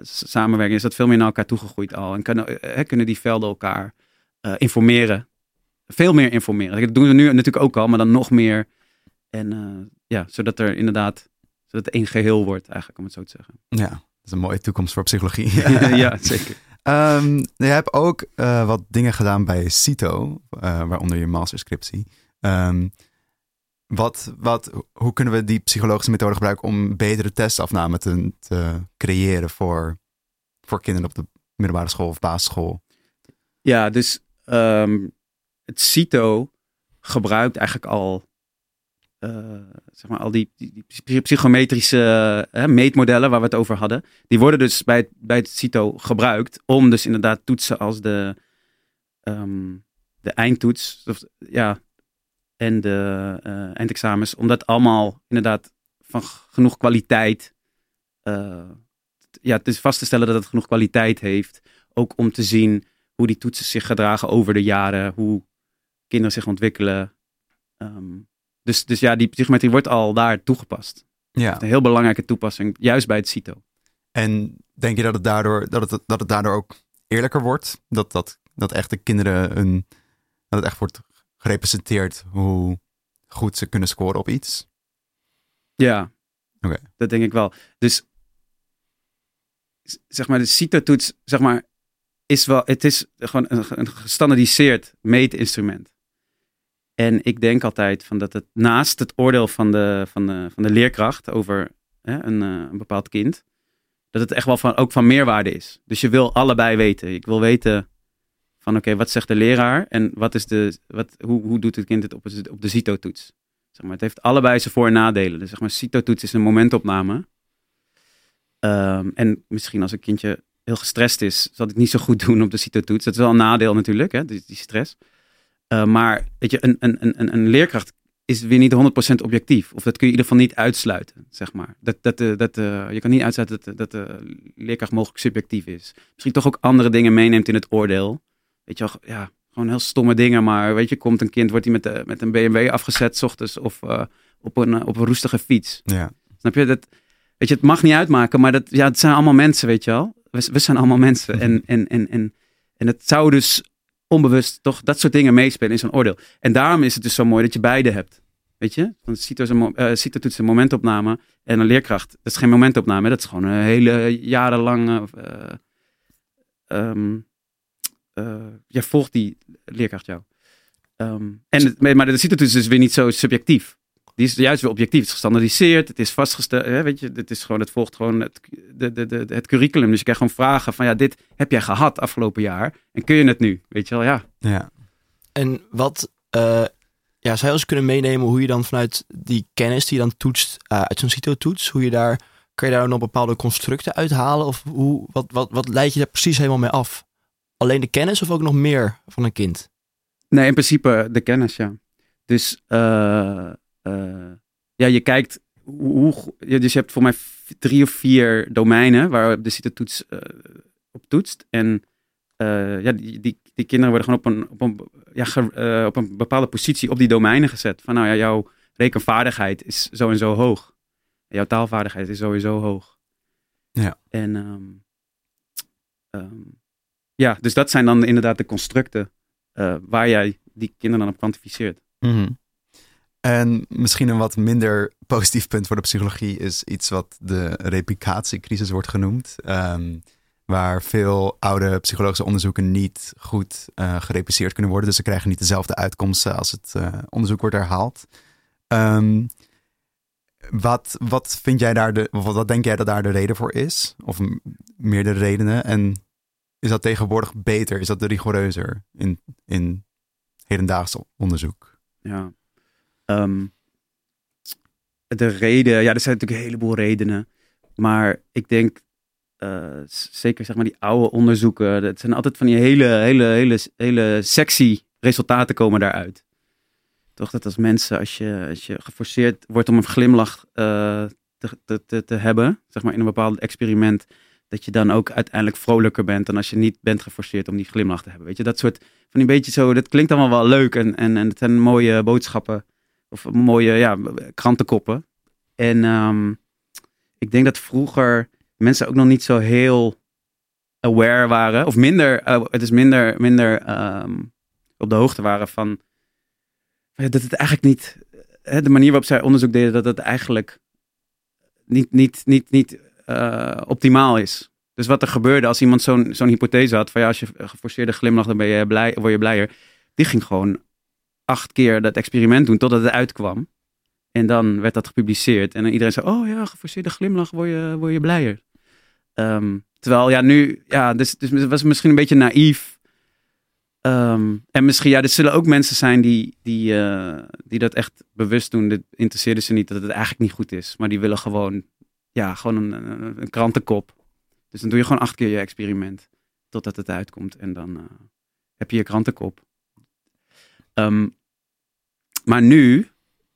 s- samenwerking is dat veel meer naar elkaar toegegroeid al. En kunnen, eh, kunnen die velden elkaar eh, informeren. Veel meer informeren. Dat doen we nu natuurlijk ook al, maar dan nog meer. En ja, zodat er inderdaad, zodat het één geheel wordt eigenlijk, om het zo te zeggen. ja, dat is een mooie toekomst voor psychologie. ja, zeker. Ehm, je hebt ook wat dingen gedaan bij CITO, waaronder je masterscriptie. Ehm, wat, wat, hoe kunnen we die psychologische methode gebruiken om betere testafname te, creëren voor, voor kinderen op de middelbare school of basisschool? Ja, dus ehm, het CITO gebruikt eigenlijk al, eh, zeg maar, al die, die, psychometrische meetmodellen waar we het over hadden. Die worden dus bij bij het CITO gebruikt om dus inderdaad toetsen als de ehm, de eindtoets, of, ja, en de eh, eindexamens, omdat allemaal inderdaad van genoeg kwaliteit, eh, ja, het is vast te stellen dat het genoeg kwaliteit heeft, ook om te zien hoe die toetsen zich gedragen over de jaren, hoe kinderen zich ontwikkelen. Ehm, dus, dus ja, die psychometrie wordt al daar toegepast. Ja. Een heel belangrijke toepassing, juist bij het CITO. En denk je dat het daardoor, dat het, dat het daardoor ook eerlijker wordt? Dat, dat, dat echt de kinderen een, dat het echt wordt gerepresenteerd hoe goed ze kunnen scoren op iets? Ja, Oké. dat denk ik wel. Dus zeg maar, de CITO-toets, zeg maar, is wel, het is gewoon een, een gestandardiseerd meetinstrument. En ik denk altijd van dat het naast het oordeel van de, van de, van de leerkracht over hè, een, eh, een bepaald kind, dat het echt wel van, ook van meerwaarde is. Dus je wil allebei weten. Ik wil weten van oké, wat zegt de leraar en wat is de, wat, hoe, hoe doet het kind het op, op de CITO-toets? Zeg maar, het heeft allebei zijn voor- en nadelen. Dus zeg maar, CITO-toets is een momentopname. Ehm, en misschien als een kindje heel gestrest is, zal het niet zo goed doen op de CITO-toets. Dat is wel een nadeel natuurlijk, hè, die, die stress. Eh, maar weet je, een, een, een, een leerkracht is weer niet 100% objectief. Of dat kun je in ieder geval niet uitsluiten, zeg maar. Dat, dat, eh, dat, eh, je kan niet uitsluiten dat, dat de leerkracht mogelijk subjectief is. Misschien toch ook andere dingen meeneemt in het oordeel. Weet je wel, ja, gewoon heel stomme dingen. Maar weet je, komt een kind, wordt hij met, de, met een BMW afgezet, s ochtends, of eh, op, een, eh, op een roestige fiets. Ja. Snap je? Dat, weet je, het mag niet uitmaken, maar dat, ja, het zijn allemaal mensen, weet je wel. We, we zijn allemaal mensen. En, en, en, en, en het zou dus onbewust toch dat soort dingen meespelen in zo'n oordeel. En daarom is het dus zo mooi dat je beide hebt. Weet je? Want CITO is een, eh, CITO toets een momentopname en een leerkracht. Dat is geen momentopname, dat is gewoon een hele jarenlange... eh ehm, eh, jij volgt die leerkracht jou. Ehm, en het, maar de toets is weer niet zo subjectief. Die is juist weer objectief. Het is gestandardiseerd. Het is vastgesteld. Hè, weet je, het, is gewoon, het volgt gewoon het, de, de, de, het curriculum. Dus je krijgt gewoon vragen van ja, dit heb jij gehad afgelopen jaar. En kun je het nu? Weet je wel, ja. Ja. En wat eh, ja, zou je ons kunnen meenemen hoe je dan vanuit die kennis die je dan toetst, eh, uit zo'n CITO-toets, hoe je daar, kan je daar nog bepaalde constructen uithalen? Of hoe, wat, wat, wat leid je daar precies helemaal mee af? Alleen de kennis of ook nog meer van een kind? Nee, in principe de kennis, ja. Dus eh, eh, ja, je kijkt hoe, ja, dus je hebt voor mij drie of vier domeinen waar de CITO-toets eh, op toetst. En ja, die, die, die kinderen worden gewoon op een, op, een, ja, ge- op een bepaalde positie op die domeinen gezet. Van nou ja, jouw rekenvaardigheid is zo en zo hoog. Jouw taalvaardigheid is sowieso hoog. Ja. En ehm, ehm, ja, dus dat zijn dan inderdaad de constructen eh, waar jij die kinderen dan op kwantificeert. Mhm. En misschien een wat minder positief punt voor de psychologie is iets wat de replicatiecrisis wordt genoemd. Ehm, waar veel oude psychologische onderzoeken niet goed eh, gerepliceerd kunnen worden. Dus ze krijgen niet dezelfde uitkomsten als het eh, onderzoek wordt herhaald. Ehm, wat, wat vind jij daar de, of wat denk jij dat daar de reden voor is? Of meerdere redenen? En is dat tegenwoordig beter? Is dat rigoureuzer in, in hedendaags onderzoek? Ja. Ehm, de reden, ja, er zijn natuurlijk een heleboel redenen. Maar ik denk, eh, zeker zeg maar die oude onderzoeken, het zijn altijd van die hele, hele, hele, hele sexy resultaten komen daaruit. Toch dat als mensen, als je, als je geforceerd wordt om een glimlach eh, te, te, te hebben, zeg maar in een bepaald experiment, dat je dan ook uiteindelijk vrolijker bent dan als je niet bent geforceerd om die glimlach te hebben. Weet je, dat soort van een beetje zo, dat klinkt allemaal wel leuk en, en, en het zijn mooie boodschappen of mooie ja, krantenkoppen. En ehm, ik denk dat vroeger mensen ook nog niet zo heel aware waren, of minder, eh, het is minder, minder ehm, op de hoogte waren van dat het eigenlijk niet, hè, de manier waarop zij onderzoek deden, dat het eigenlijk niet, niet, niet, niet eh, optimaal is. Dus wat er gebeurde als iemand zo'n zo'n hypothese had van ja, als je geforceerde glimlacht, dan ben je blij, word je blijer. Die ging gewoon acht keer dat experiment doen totdat het uitkwam. En dan werd dat gepubliceerd. En dan iedereen zei, oh ja, geforceerde glimlach, word je, word je blijer. Ehm, terwijl, ja, nu, ja, dus, dus het was misschien een beetje naïef. Ehm, en misschien, ja, er zullen ook mensen zijn die, die, eh, die dat echt bewust doen. Dit interesseerde ze niet dat het eigenlijk niet goed is. Maar die willen gewoon, ja, gewoon een, krantenkop. Dus dan doe je gewoon acht keer je experiment. Totdat het uitkomt. En dan, eh, heb je je krantenkop. Ehm, maar nu,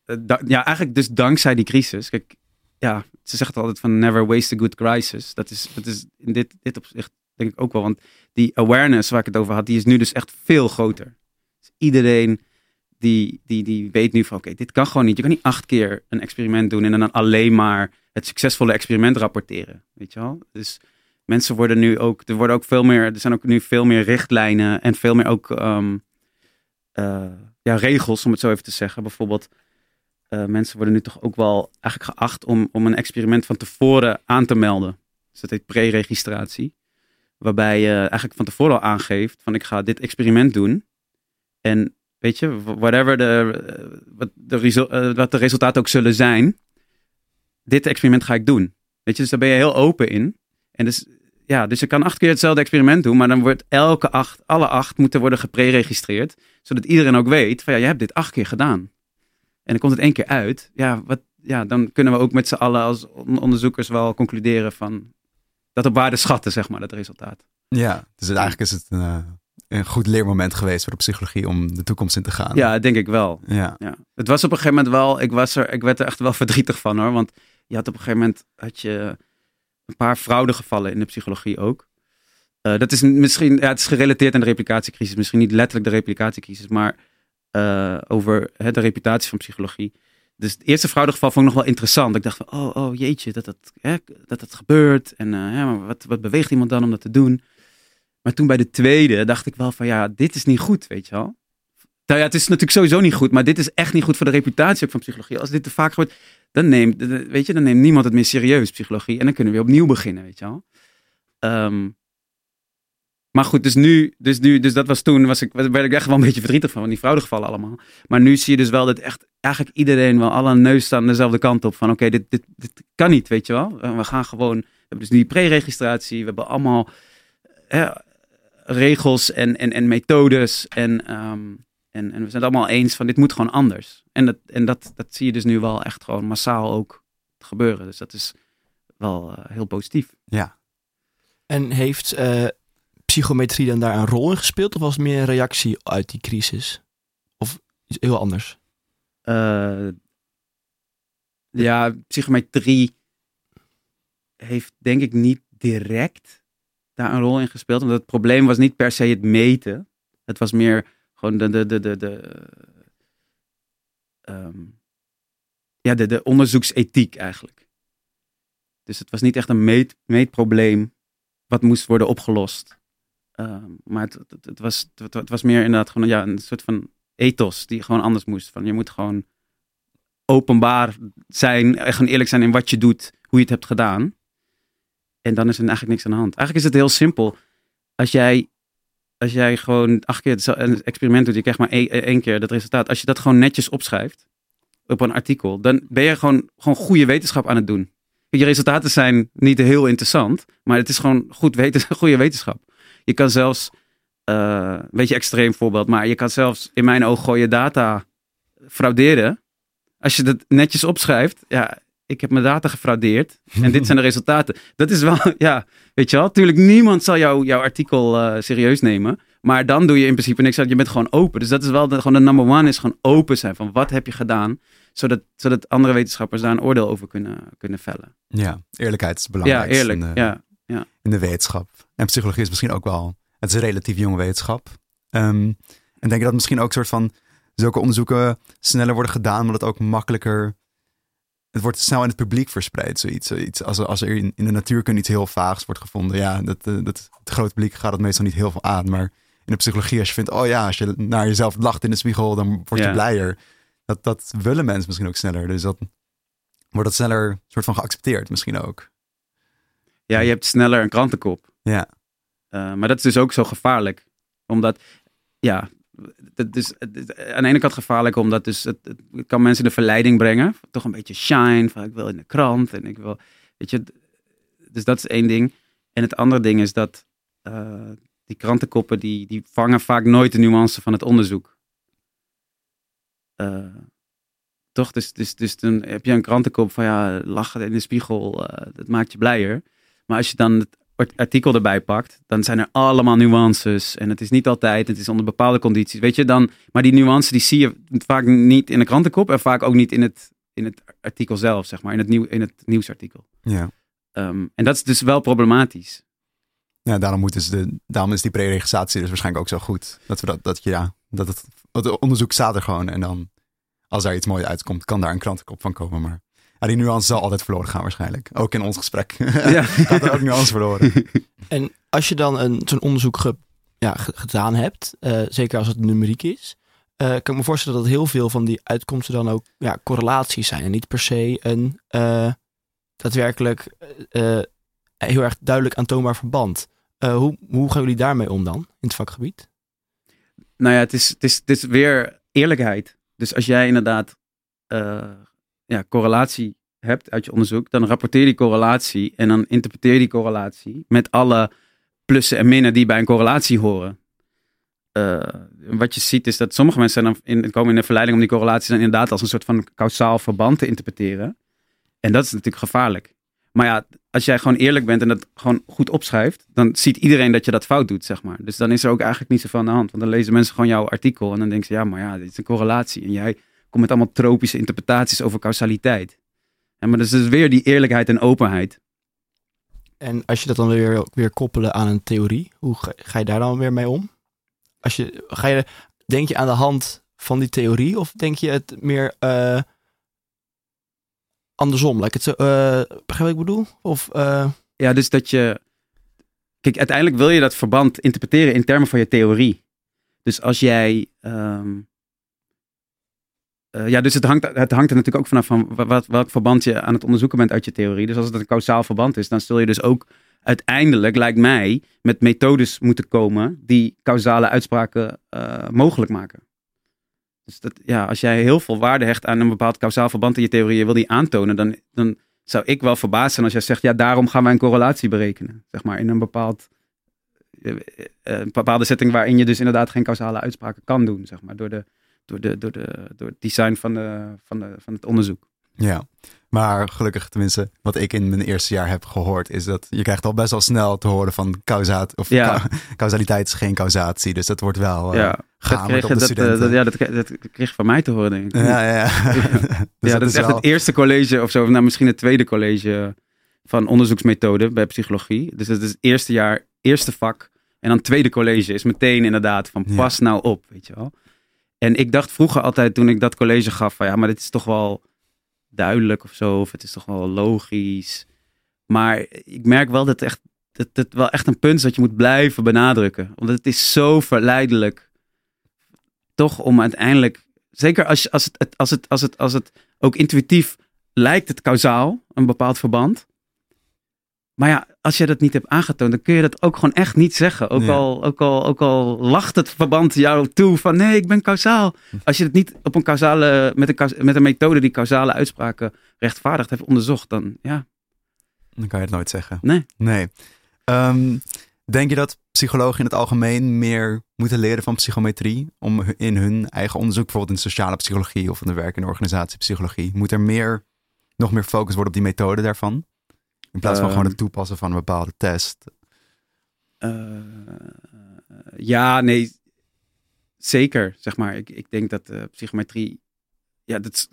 eh, ja, eigenlijk dus dankzij die crisis. Kijk, ja, ze zegt altijd van never waste a good crisis. Dat is, dat is in dit, dit opzicht denk ik ook wel. Want die awareness waar ik het over had, die is nu dus echt veel groter. Dus iedereen die, die, die weet nu van oké, dit kan gewoon niet. Je kan niet acht keer een experiment doen en dan alleen maar het succesvolle experiment rapporteren. Weet je wel? Dus mensen worden nu ook, er worden ook veel meer, er zijn ook nu veel meer richtlijnen en veel meer ook ehm, eh, ja, regels, om het zo even te zeggen. Bijvoorbeeld, eh, mensen worden nu toch ook wel eigenlijk geacht om, om een experiment van tevoren aan te melden. Dus dat heet pre-registratie. Waarbij je eigenlijk van tevoren al aangeeft van ik ga dit experiment doen. En weet je, whatever de, eh, wat, de, wat de resultaten ook zullen zijn, dit experiment ga ik doen. Weet je, dus daar ben je heel open in. En dus, ja, dus je kan acht keer hetzelfde experiment doen, maar dan wordt elke acht, alle acht moeten worden gepreregistreerd, zodat iedereen ook weet van ja, je hebt dit acht keer gedaan. En dan komt het één keer uit. Ja, wat, ja dan kunnen we ook met z'n allen als on- onderzoekers wel concluderen van dat op waarde schatten, zeg maar, dat resultaat. Ja, dus eigenlijk is het een, eh, een goed leermoment geweest voor de psychologie om de toekomst in te gaan. Ja, denk ik wel. Ja, Ja. Het was op een gegeven moment wel, ik, was er, ik werd er echt wel verdrietig van hoor. Want je had op een gegeven moment had je een paar fraudegevallen in de psychologie ook. Eh, dat is misschien, ja, het is gerelateerd aan de replicatiecrisis. Misschien niet letterlijk de replicatiecrisis, maar eh, over hè, de reputatie van psychologie. Dus het eerste fraudegeval vond ik nog wel interessant. Ik dacht van, oh, oh jeetje, dat dat, hè, dat, dat gebeurt. En eh, ja, maar wat, wat beweegt iemand dan om dat te doen? Maar toen bij de tweede dacht ik wel van, ja, dit is niet goed, weet je wel. Nou ja, het is natuurlijk sowieso niet goed, maar dit is echt niet goed voor de reputatie van psychologie. Als dit te vaak gebeurt, dan neemt, weet je, dan neemt niemand het meer serieus, psychologie. En dan kunnen we weer opnieuw beginnen, weet je wel. Ehm, maar goed, dus nu, dus nu, dus dat was toen, was ik, werd ik echt wel een beetje verdrietig van, van die fraudegevallen allemaal. Maar nu zie je dus wel dat echt, eigenlijk iedereen wel, alle neus staan dezelfde kant op. Van oké, dit, dit, dit kan niet, weet je wel. En We gaan gewoon, we hebben dus die pre-registratie, we hebben allemaal eh, regels en, en, en methodes en... ehm, en, en we zijn het allemaal eens van dit moet gewoon anders. En, dat, en dat, dat zie je dus nu wel echt gewoon massaal ook gebeuren. Dus dat is wel eh, heel positief. ja. En heeft eh, psychometrie dan daar een rol in gespeeld? Of was het meer een reactie uit die crisis? Of iets heel anders? Eh, ja, psychometrie heeft denk ik niet direct daar een rol in gespeeld. Want het probleem was niet per se het meten. Het was meer gewoon de, de, de, de, de, ehm, ja, de, de onderzoeksethiek eigenlijk. Dus het was niet echt een meet, meetprobleem wat moest worden opgelost. Ehm, maar het, het, was, het, was meer inderdaad gewoon ja, een soort van ethos die gewoon anders moest. Van, je moet gewoon openbaar zijn, echt gewoon eerlijk zijn in wat je doet, hoe je het hebt gedaan. En dan is er eigenlijk niks aan de hand. Eigenlijk is het heel simpel. Als jij, als jij gewoon acht keer een experiment doet, je krijgt maar één, keer dat resultaat. Als je dat gewoon netjes opschrijft op een artikel, dan ben je gewoon, gewoon goede wetenschap aan het doen. Je resultaten zijn niet heel interessant, maar het is gewoon goed weten, goede wetenschap. Je kan zelfs, eh, een beetje extreem voorbeeld, maar je kan zelfs in mijn oog gooien data frauderen. Als je dat netjes opschrijft, ja, ik heb mijn data gefraudeerd en dit zijn de resultaten. Dat is wel, ja, weet je wel. Tuurlijk, niemand zal jou, jouw artikel eh, serieus nemen. Maar dan doe je in principe niks. Je bent gewoon open. Dus dat is wel de, gewoon de number one is gewoon open zijn. Van wat heb je gedaan? Zodat, zodat andere wetenschappers daar een oordeel over kunnen, kunnen vellen. ja, eerlijkheid is het belangrijkste ja, eerlijk. in, de, ja. in de wetenschap. En psychologie is misschien ook wel, het is een relatief jonge wetenschap. Ehm, en denk je dat misschien ook soort van zulke onderzoeken sneller worden gedaan, omdat het ook makkelijker, het wordt snel in het publiek verspreid, zoiets. zoiets als, als er in, in de natuurkunde iets heel vaags wordt gevonden, ja, dat, eh, dat, het grote publiek gaat het meestal niet heel veel aan, maar in de psychologie, als je vindt, oh ja, als je naar jezelf lacht in de spiegel, dan word je Ja. blijer. Dat, dat willen mensen misschien ook sneller. Dus dat wordt dat sneller soort van geaccepteerd misschien ook. ja, je hebt sneller een krantenkop. Ja, Uh, maar dat is dus ook zo gevaarlijk. Omdat, ja, het is aan de ene kant gevaarlijk omdat dus het, het kan mensen de verleiding brengen. Toch een beetje shine, van ik wil in de krant en ik wil, weet je. Dus dat is één ding. En het andere ding is dat uh, die krantenkoppen, die, die vangen vaak nooit de nuance van het onderzoek. Uh, toch? Dus, dus, dus dan heb je een krantenkop van ja, lachen in de spiegel, uh, dat maakt je blijer. Maar als je dan het artikel erbij pakt, dan zijn er allemaal nuances. En het is niet altijd, het is onder bepaalde condities. Weet je, dan, maar die nuances die zie je vaak niet in de krantenkop en vaak ook niet in het, in het artikel zelf, zeg maar, in het, nieuw, in het nieuwsartikel. Ja. Ehm, en dat is dus wel problematisch. Ja, daarom, moeten ze de, daarom is die pre-registratie dus waarschijnlijk ook zo goed. Dat we dat, dat je, ja, dat het, dat het onderzoek staat er gewoon. En dan, als daar iets moois uitkomt, kan daar een krantenkop van komen. Maar ja, die nuance zal altijd verloren gaan waarschijnlijk. Ook in ons gesprek. Ja. Gaat er ook nuance verloren. En als je dan een, zo'n onderzoek ge- ja, ge- gedaan hebt, eh, zeker als het numeriek is, eh, kan ik me voorstellen dat heel veel van die uitkomsten dan ook ja, correlaties zijn. En niet per se een eh, daadwerkelijk heel erg duidelijk aantoonbaar verband. Eh, hoe, hoe gaan jullie daarmee om dan in het vakgebied? Nou ja, het is, het is, het is weer eerlijkheid. Dus als jij inderdaad eh, ja, correlatie hebt uit je onderzoek, dan rapporteer die correlatie en dan interpreteer die correlatie met alle plussen en minnen die bij een correlatie horen. Eh, wat je ziet is dat sommige mensen dan in, komen in de verleiding om die correlaties dan inderdaad als een soort van kausaal verband te interpreteren. En dat is natuurlijk gevaarlijk. Maar ja, als jij gewoon eerlijk bent en dat gewoon goed opschrijft, dan ziet iedereen dat je dat fout doet, zeg maar. Dus dan is er ook eigenlijk niet zoveel aan de hand. Want dan lezen mensen gewoon jouw artikel en dan denken ze, ja, maar ja, dit is een correlatie. En jij komt met allemaal tropische interpretaties over causaliteit. Ja, maar dus is weer die eerlijkheid en openheid. En als je dat dan weer, weer koppelen aan een theorie, hoe ga, ga je daar dan weer mee om? Als je, ga je, denk je aan de hand van die theorie of denk je het meer eh, andersom? Ik het zo, eh begrijp wat ik bedoel? Of, eh, Ja, dus dat je. Kijk, uiteindelijk wil je dat verband interpreteren in termen van je theorie. Dus als jij. ehm, eh, ja, dus het hangt, het hangt er natuurlijk ook vanaf van wa- wat, welk verband je aan het onderzoeken bent uit je theorie. Dus als het een kausaal verband is, dan zul je dus ook uiteindelijk, lijkt mij, met methodes moeten komen die causale uitspraken eh, mogelijk maken. Dus dat, ja, als jij heel veel waarde hecht aan een bepaald kausaal verband in je theorie, je wil die aantonen, dan, dan zou ik wel verbaasd zijn als jij zegt, ja, daarom gaan wij een correlatie berekenen. Zeg maar, in een bepaald, eh, een bepaalde setting waarin je dus inderdaad geen causale uitspraken kan doen, zeg maar, door, de, door, de, door, de, door het design van, de, van, de, van het onderzoek. Ja, maar gelukkig tenminste, wat ik in mijn eerste jaar heb gehoord, is dat je krijgt al best wel snel te horen van causaat, of Ja. ca- causaliteit is geen causatie. Dus dat wordt wel eh, ja, dat gehamerd kreeg, op de dat, eh, studenten. dat, ja, dat, kreeg- dat kreeg van mij te horen, denk ik. ja, ja, ja. Dus ja, dat, is echt wel- het eerste college of zo, of nou misschien het tweede college van onderzoeksmethode bij psychologie. Dus dat is het eerste jaar, eerste vak. En dan tweede college is meteen inderdaad van pas nou op, weet je wel. En ik dacht vroeger altijd toen ik dat college gaf van ja, maar dit is toch wel duidelijk of zo, of het is toch wel logisch. Maar ik merk wel dat echt, dat het wel echt een punt is dat je moet blijven benadrukken. Want het is zo verleidelijk toch om uiteindelijk, zeker als, je- als, het, als, het, als, het, als het ook intuïtief lijkt het kausaal, een bepaald verband. Maar ja, als je dat niet hebt aangetoond, dan kun je dat ook gewoon echt niet zeggen. Ook, Ja. al, ook, al, ook al lacht het verband jou toe van nee, ik ben kausaal. Als je het niet op een causale, met, een, met een methode die causale uitspraken rechtvaardigt heeft onderzocht, dan ja, Dan kan je het nooit zeggen. nee. Nee. Ehm, denk je dat psychologen in het algemeen meer moeten leren van psychometrie? Om in hun eigen onderzoek, bijvoorbeeld in sociale psychologie of in de werk de organisatiepsychologie, moet er meer, nog meer focus worden op die methode daarvan? In plaats van Ehm. gewoon het toepassen van een bepaalde test. Eh, ja, nee, zeker, zeg maar. Ik, ik denk dat eh, psychometrie ja, dat,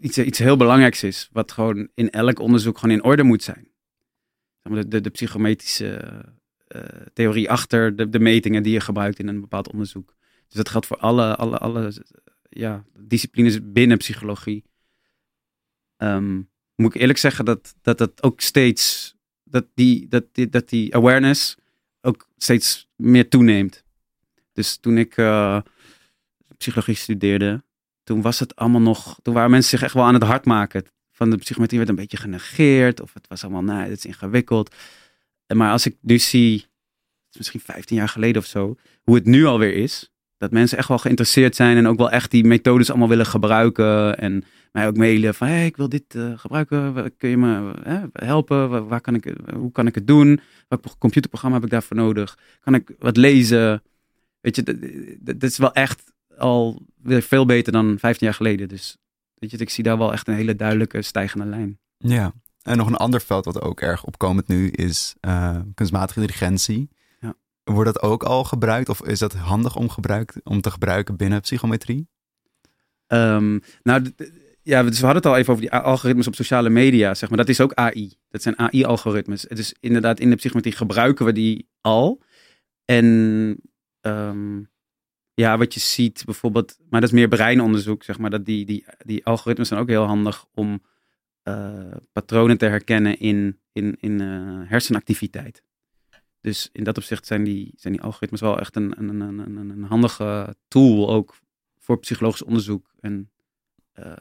iets, iets heel belangrijks is, wat gewoon in elk onderzoek gewoon in orde moet zijn. De, de, de psychometrische eh, theorie achter de, de metingen die je gebruikt in een bepaald onderzoek. Dus dat geldt voor alle, alle, alle ja, disciplines binnen psychologie. Ehm, moet ik eerlijk zeggen dat dat, dat ook steeds, dat die, dat, dat die awareness ook steeds meer toeneemt. Dus toen ik eh, psychologie studeerde, toen was het allemaal nog, toen waren mensen zich echt wel aan het hard maken. Van de psychometrie werd een beetje genegeerd, of het was allemaal, nee, het is ingewikkeld. Maar als ik nu zie, misschien 15 jaar geleden of zo, hoe het nu alweer is, dat mensen echt wel geïnteresseerd zijn en ook wel echt die methodes allemaal willen gebruiken. En mij ook mailen van, hey, ik wil dit eh, gebruiken, kun je me eh, helpen? Waar, waar kan ik, hoe kan ik het doen? Welk computerprogramma heb ik daarvoor nodig? Kan ik wat lezen? Weet je, dat- is wel echt al weer veel beter dan 15 jaar geleden. Dus weet je, ik zie daar wel echt een hele duidelijke stijgende lijn. Ja. En nog een ander veld wat ook erg opkomend nu is uh, kunstmatige intelligentie. Ja. Wordt dat ook al gebruikt of is dat handig om, gebruikt, om te gebruiken binnen psychometrie? Um, nou, ja, dus we hadden het al even over die algoritmes op sociale media, zeg maar. Dat is ook AI. Dat zijn AI-algoritmes. Het is inderdaad, in de psychometrie gebruiken we die al. En um, ja, wat je ziet bijvoorbeeld, maar dat is meer breinonderzoek, zeg maar, dat die, die, die algoritmes zijn ook heel handig om uh, patronen te herkennen in, in, in uh, hersenactiviteit. Dus in dat opzicht zijn die, zijn die algoritmes wel echt een, een, een, een, handige tool ook voor psychologisch onderzoek en uh,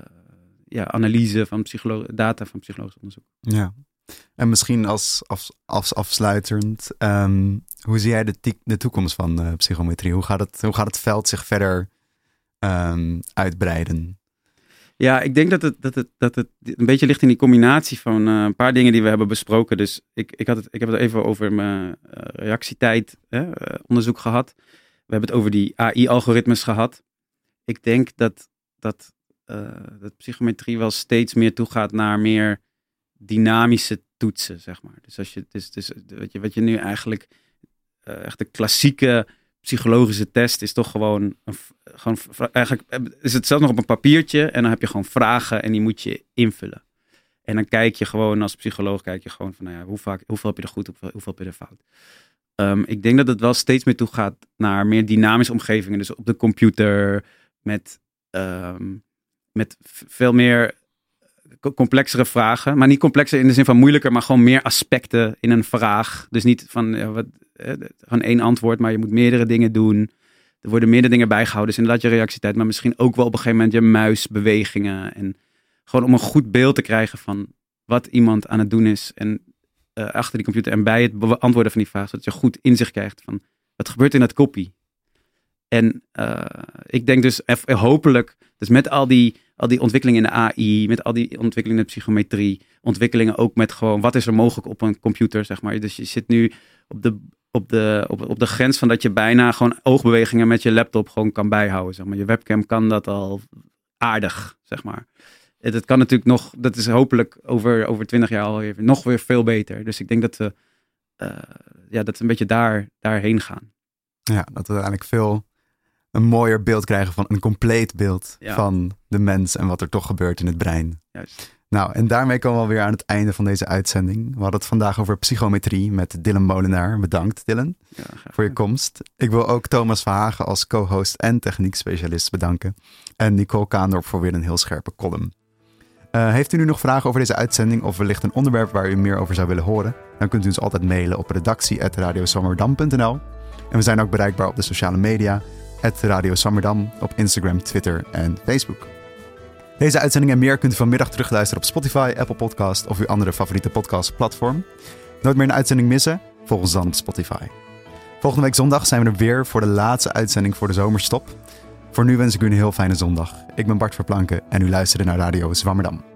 ja, analyse van data van psychologisch onderzoek. Ja, en misschien als, als, als afsluitend, um, hoe zie jij de, de toekomst van uh, psychometrie? Hoe gaat, het, hoe gaat het veld zich verder um, uitbreiden? Ja, ik denk dat het, dat, het, dat het een beetje ligt in die combinatie van uh, een paar dingen die we hebben besproken. Dus ik, ik, had het, ik heb het even over mijn uh, reactietijd onderzoek gehad. We hebben het over die AI-algoritmes gehad. Ik denk dat, dat, dat psychometrie wel steeds meer toegaat naar meer dynamische toetsen, zeg maar. Dus als je, dus, dus, wat, je wat je nu eigenlijk, uh, echt de klassieke psychologische test is toch gewoon, een, gewoon, eigenlijk eh, is het zelfs nog op een papiertje en dan heb je gewoon vragen en die moet je invullen. En dan kijk je gewoon als psycholoog, kijk je gewoon van, nou ja, hoe vaak, hoeveel heb je er goed op, hoeveel heb je er fout. Um, ik denk dat het wel steeds meer toe gaat naar meer dynamische omgevingen. Dus op de computer, met, um, met veel meer complexere vragen. Maar niet complexer in de zin van moeilijker, maar gewoon meer aspecten in een vraag. Dus niet van ja, eh, één antwoord, maar je moet meerdere dingen doen. Er worden meerdere dingen bijgehouden. Dus inderdaad je reactietijd, maar misschien ook wel op een gegeven moment je muisbewegingen. En gewoon om een goed beeld te krijgen van wat iemand aan het doen is. En uh, achter die computer en bij het beantwoorden van die vraag, zodat je goed inzicht krijgt van wat gebeurt in dat kopie. En ik denk dus hopelijk, dus met al die al die ontwikkelingen in de AI, met al die ontwikkelingen in de psychometrie, ontwikkelingen ook met gewoon wat is er mogelijk op een computer, zeg maar. Dus je zit nu op de, op de, op, op de grens van dat je bijna gewoon oogbewegingen met je laptop gewoon kan bijhouden, zeg maar. Je webcam kan dat al aardig, zeg maar. Het kan natuurlijk nog, dat is hopelijk over, over 20 jaar alweer nog weer veel beter. Dus ik denk dat we, uh, ja, dat we een beetje daar, daarheen gaan. Ja, dat we uiteindelijk veel een mooier beeld krijgen van een compleet beeld van de mens en wat er toch gebeurt in het brein. Juist. Nou, en daarmee komen we alweer aan het einde van deze uitzending. We hadden het vandaag over psychometrie met Dylan Molenaar. Bedankt, Dylan, ja, voor je komst. Ik wil ook Thomas Verhagen als co-host en techniekspecialist bedanken. En Nicole Kaandorp voor weer een heel scherpe column. Uh, heeft u nu nog vragen over deze uitzending of wellicht een onderwerp waar u meer over zou willen horen? Dan kunt u ons altijd mailen op redactie.radiosommerdam.nl. En we zijn ook bereikbaar op de sociale media Radio Sammerdam op Instagram, Twitter en Facebook. Deze uitzending en meer kunt u vanmiddag terugluisteren op Spotify, Apple Podcast of uw andere favoriete podcastplatform. Nooit meer een uitzending missen? Volg ons dan op Spotify. Volgende week zondag zijn we er weer voor de laatste uitzending voor de zomerstop. Voor nu wens ik u een heel fijne zondag. Ik ben Bart Verplanken en u luisterde naar Radio Zwammerdam.